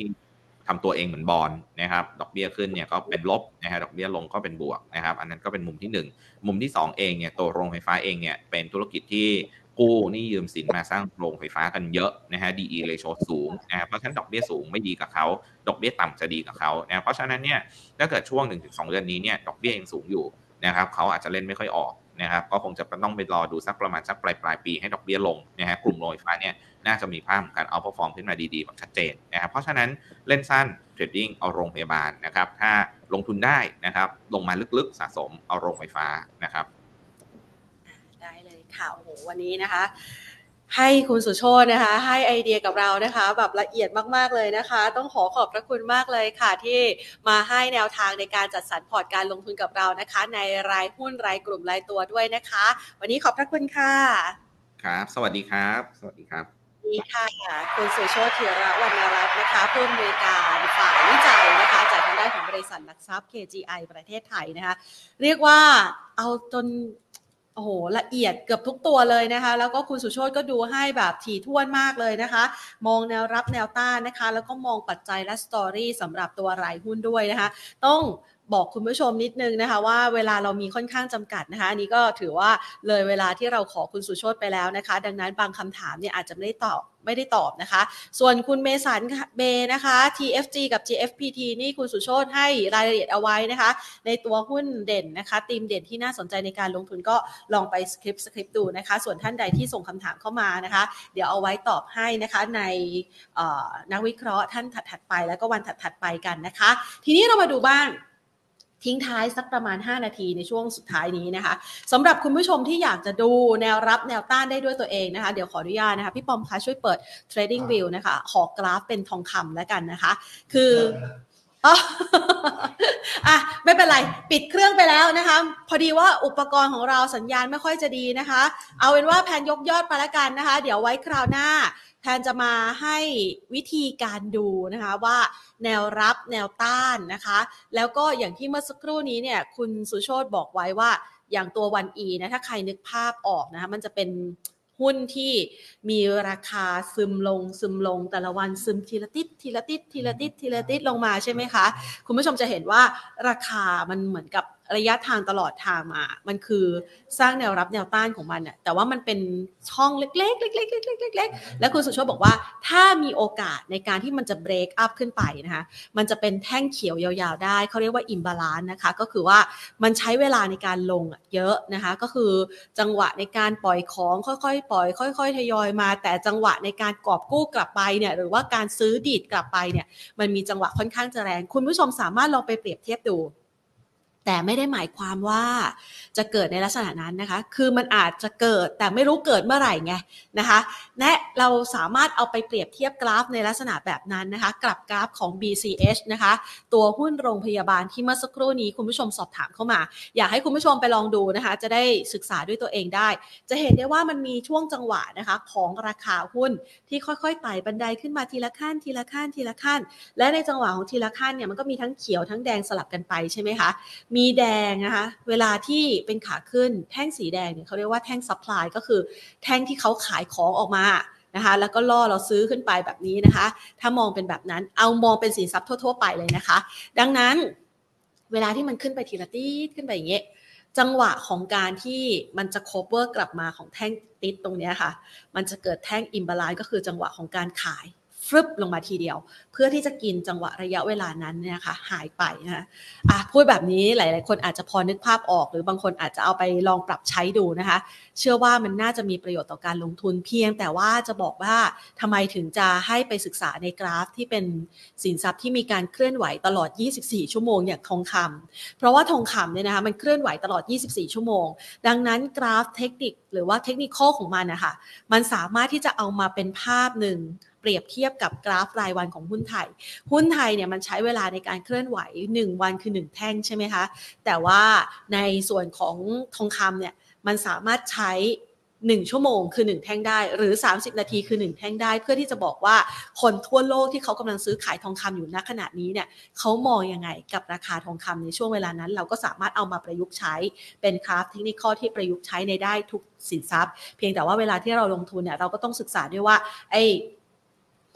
ทำตัวเองเหมือนบอลนะครับดอกเบี้ยขึ้นเนี่ยก็เป็นลบนะฮะดอกเบี้ยลงก็เป็นบวกนะครับอันนั้นก็เป็นมุมที่ 1 มุมที่ 2 เองเนี่ยตัวโรงไฟฟ้าเองเนี่ยเป็นธุรกิจที่กู้นี่ยืมสินมาสร้างโรงไฟฟ้ากันเยอะนะฮะ DE ratio สูงนะเพราะฉะนั้นดอกเบี้ยสูงไม่ดีกับเขา ดอกเบี้ยต่ำจะดีกับเขานะเพราะฉะนั้นเนี่ยถ้าเกิดช่วง 1-2 เดือนนี้เนี่ยดอกเบี้ยยังสูงอยู่นะครับเขาอาจจะเล่นไม่ค่อยออก นะครับก็คงจะต้องไปรอดูสักประมาณสักปลายปลายปีให้ดอกเบี้ยลงนะฮะกลุ่มโรงไฟฟ้าเนี่ยน่าจะมีภาพการ outperform ขึ้นมาดีๆแบบชัดเจนนะครับเพราะฉะนั้นเล่นสั้น trading เอาโรงพยาบาลนะครับถ้าลงทุนได้นะครับลงมาลึกๆสะสมเอาโรงไฟฟ้านะครับได้เลยค่ะโอ้โหวันนี้นะคะ ให้คุณสุโชตนะคะ ให้ไอเดียกับเรานะคะ แบบละเอียดมากๆเลยนะคะ ต้องขอขอบพระคุณมากเลยค่ะ ที่มาให้แนวทางในการจัดสรรพอร์ตการลงทุนกับเรานะคะ ในรายหุ้นรายกลุ่มรายตัวด้วยนะคะ วันนี้ขอบพระคุณค่ะ ครับ สวัสดีครับ สวัสดีครับดีค่ะคุณสุโชติระวรรณรัตน์นะคะผู้อำนวยการฝ่ายวิจัยนะคะจากทางด้านของบริษัทหลักทรัพย์ KGI ประเทศไทยนะคะ เรียกว่าเอาจน โอ้โหละเอียดเกือบทุกตัวเลยนะคะ แล้วก็คุณสุโชตก็ดูให้แบบถี่ถ้วนมากเลยนะคะ มองแนวรับแนวต้านนะคะ แล้วก็มองปัจจัยและสตอรี่สำหรับตัวรายหุ้นด้วยนะคะ ต้องบอกคุณผู้ชมนิดนึงนะคะว่าเวลาเรามีค่อนข้างจำกัดนะคะอันนี้ก็ถือว่าเลยเวลาที่เราขอคุณสุโชตไปแล้วนะคะ ดังนั้นบางคำถามเนี่ยอาจจะไม่ได้ตอบ ไม่ได้ตอบนะคะ ส่วนคุณเมสันเบนะคะ TFG กับ GFPT นี่คุณสุโชตให้รายละเอียดเอาไว้นะคะ ในตัวหุ้นเด่นนะคะตีมเด่นที่น่าสนใจในการลงทุนก็ลองไปสคริปต์สคริปต์ดูนะคะ ส่วนท่านใดที่ส่งคำถามเข้ามานะคะ เดี๋ยวเอาไว้ตอบให้นะคะในนักวิเคราะห์ท่านถัดๆไปแล้วก็วันถัดๆไปกันนะคะ ทีนี้เรามาดูบ้าง ทิ้งท้ายสักประมาณ 5 นาทีในช่วงสุดท้ายนี้นะคะสำหรับคุณผู้ชมที่อยากจะดูแนวรับแนวต้านได้ด้วยตัวเองนะคะ เดี๋ยวขออนุญาตนะคะ พี่ปอมคะช่วยเปิด trading view นะคะขอกราฟเป็นทองคำแล้วกันนะคะ คือ อะไม่เป็นไร ปิดเครื่องไปแล้วนะคะ พอดีว่าอุปกรณ์ของเราสัญญาณไม่ค่อยจะดีนะคะ เอาเป็นว่าแผนยกยอดไปแล้วกันนะคะ เดี๋ยวไว้คราวหน้า แทนจะมาให้วิธีการดูนะคะว่าแนวรับแนวต้านนะคะ แล้วก็อย่างที่เมื่อสักครู่นี้เนี่ย คุณสุโชตบอกไว้ว่าอย่างตัววันอีนะถ้าใครนึกภาพออกนะคะมันจะเป็น หุ้นที่มีราคาซึมลงซึมลงแต่ละวันซึมทีละติดทีละติดทีละติดทีละติดลงมาใช่ไหมคะ คุณผู้ชมจะเห็นว่าราคามันเหมือนกับ ระยะทางตลอดทางมา มันคือสร้างแนวรับแนวต้านของมันน่ะแต่ว่ามันเป็นช่องเล็กๆเล็กๆเล็กๆเล็กๆแล้วคุณสุชาบอกว่าถ้ามีโอกาสในการที่มันจะเบรกอัพขึ้นไปนะคะ มันจะเป็นแท่งเขียวยาวๆได้ เขาเรียกว่าอิมบาลานนะคะ ก็คือว่ามันใช้เวลาในการลงเยอะนะคะ ก็คือจังหวะในการปล่อยของค่อยๆ ปล่อย ค่อย ๆ ทยอยมา แต่จังหวะในการกอบกู้กลับไปเนี่ย หรือว่าการซื้อดีดกลับไปเนี่ย มันมีจังหวะค่อนข้างจะแรง คุณผู้ชมสามารถลองไปเปรียบเทียบดู แต่ไม่ได้หมายความว่าจะเกิดในลักษณะนั้นนะคะ คือมันอาจจะเกิดแต่ไม่รู้เกิดเมื่อไหร่ไงนะคะและเราสามารถเอาไปเปรียบเทียบกราฟในลักษณะแบบนั้นนะคะกลับกราฟของ BCH นะคะ ตัวหุ้นโรงพยาบาลที่เมื่อสักครู่นี้คุณผู้ชมสอบถามเข้ามา อยากให้คุณผู้ชมไปลองดูนะคะ จะได้ศึกษาด้วยตัวเองได้ จะเห็นได้ว่ามันมีช่วงจังหวะนะคะของราคาหุ้นที่ค่อยๆไต่บันไดขึ้นมาทีละขั้น ทีละขั้นทีละขั้น และในจังหวะของทีละขั้นเนี่ยมันก็มีทั้งเขียวทั้งแดงสลับกันไปใช่ไหมคะมีแดงนะคะ เวลาที่เป็นขาขึ้นแท่งสีแดงเนี่ยเขาเรียกว่าแท่ง supply ก็คือแท่งที่เขาขายของออกมานะคะ แล้วก็ล่อเราซื้อขึ้นไปแบบนี้นะคะ ถ้ามองเป็นแบบนั้นเอามองเป็นสินทรัพย์ทั่ว ๆ ไปเลยนะคะ ดังนั้นเวลาที่มันขึ้นไปทีละตีดขึ้นไปอย่างเงี้ยจังหวะของการที่มันจะ cover กลับมาของแท่งติดตรงนี้ค่ะ มันจะเกิดแท่งอิมบาลานก็คือจังหวะของการขาย ฟึบลงมาทีเดียว เพื่อที่จะกินจังหวะระยะเวลานั้นเนี่ยค่ะหายไปนะคะอะพูดแบบนี้หลาย ๆ คนอาจจะพอนึกภาพออก หรือบางคนอาจจะเอาไปลองปรับใช้ดูนะคะ เชื่อว่ามันน่าจะมีประโยชน์ต่อการลงทุนเพียง แต่ว่าจะบอกว่าทำไมถึงจะให้ไปศึกษาในกราฟที่เป็นสินทรัพย์ที่มีการเคลื่อนไหวตลอด 24 ชั่วโมงอย่างทองคำเพราะว่าทองคำเนี่ยนะคะมันเคลื่อนไหวตลอด 24 ชั่วโมง ดังนั้นกราฟเทคนิคหรือว่าเทคนิคของมันนะคะมันสามารถที่จะเอามาเป็นภาพหนึ่ง เปรียบเทียบกับกราฟรายวันของหุ้นไทย หุ้นไทยเนี่ยมันใช้เวลาในการเคลื่อนไหว 1 วันคือ 1 แท่งใช่ไหมคะ แต่ว่าในส่วนของทองคำเนี่ยมันสามารถใช้ 1 ชั่วโมงคือ 1 แท่งได้ หรือ 30 นาทีคือ 1 แท่งได้ เพื่อที่จะบอกว่าคนทั่วโลกที่เขากำลังซื้อขายทองคำอยู่ณขณะนี้เนี่ยเขามองยังไงกับราคาทองคำในช่วงเวลานั้น เราก็สามารถเอามาประยุกต์ใช้เป็นคราฟเทคนิคข้อที่ประยุกต์ใช้ในได้ทุกสินทรัพย์ เพียงแต่ว่าเวลาที่เราลงทุนเนี่ยเราก็ต้องศึกษาด้วยว่าไอ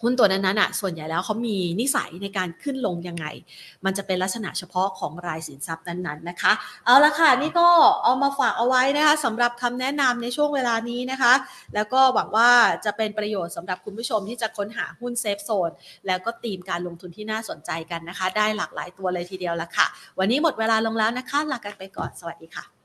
หุ้นตัวนั้นๆอะส่วนใหญ่แล้วเขามีนิสัยในการขึ้นลงยังไง มันจะเป็นลักษณะเฉพาะของรายสินทรัพย์นั้นๆนะคะ เอาละค่ะนี่ก็เอามาฝากเอาไว้นะคะสำหรับคำแนะนำในช่วงเวลานี้นะคะ แล้วก็หวังว่าจะเป็นประโยชน์สำหรับคุณผู้ชมที่จะค้นหาหุ้นเซฟโซนแล้วก็ตีมการลงทุนที่น่าสนใจกันนะคะ ได้หลากหลายตัวเลยทีเดียวละค่ะ วันนี้หมดเวลาลงแล้วนะคะลากันไปก่อนสวัสดีค่ะ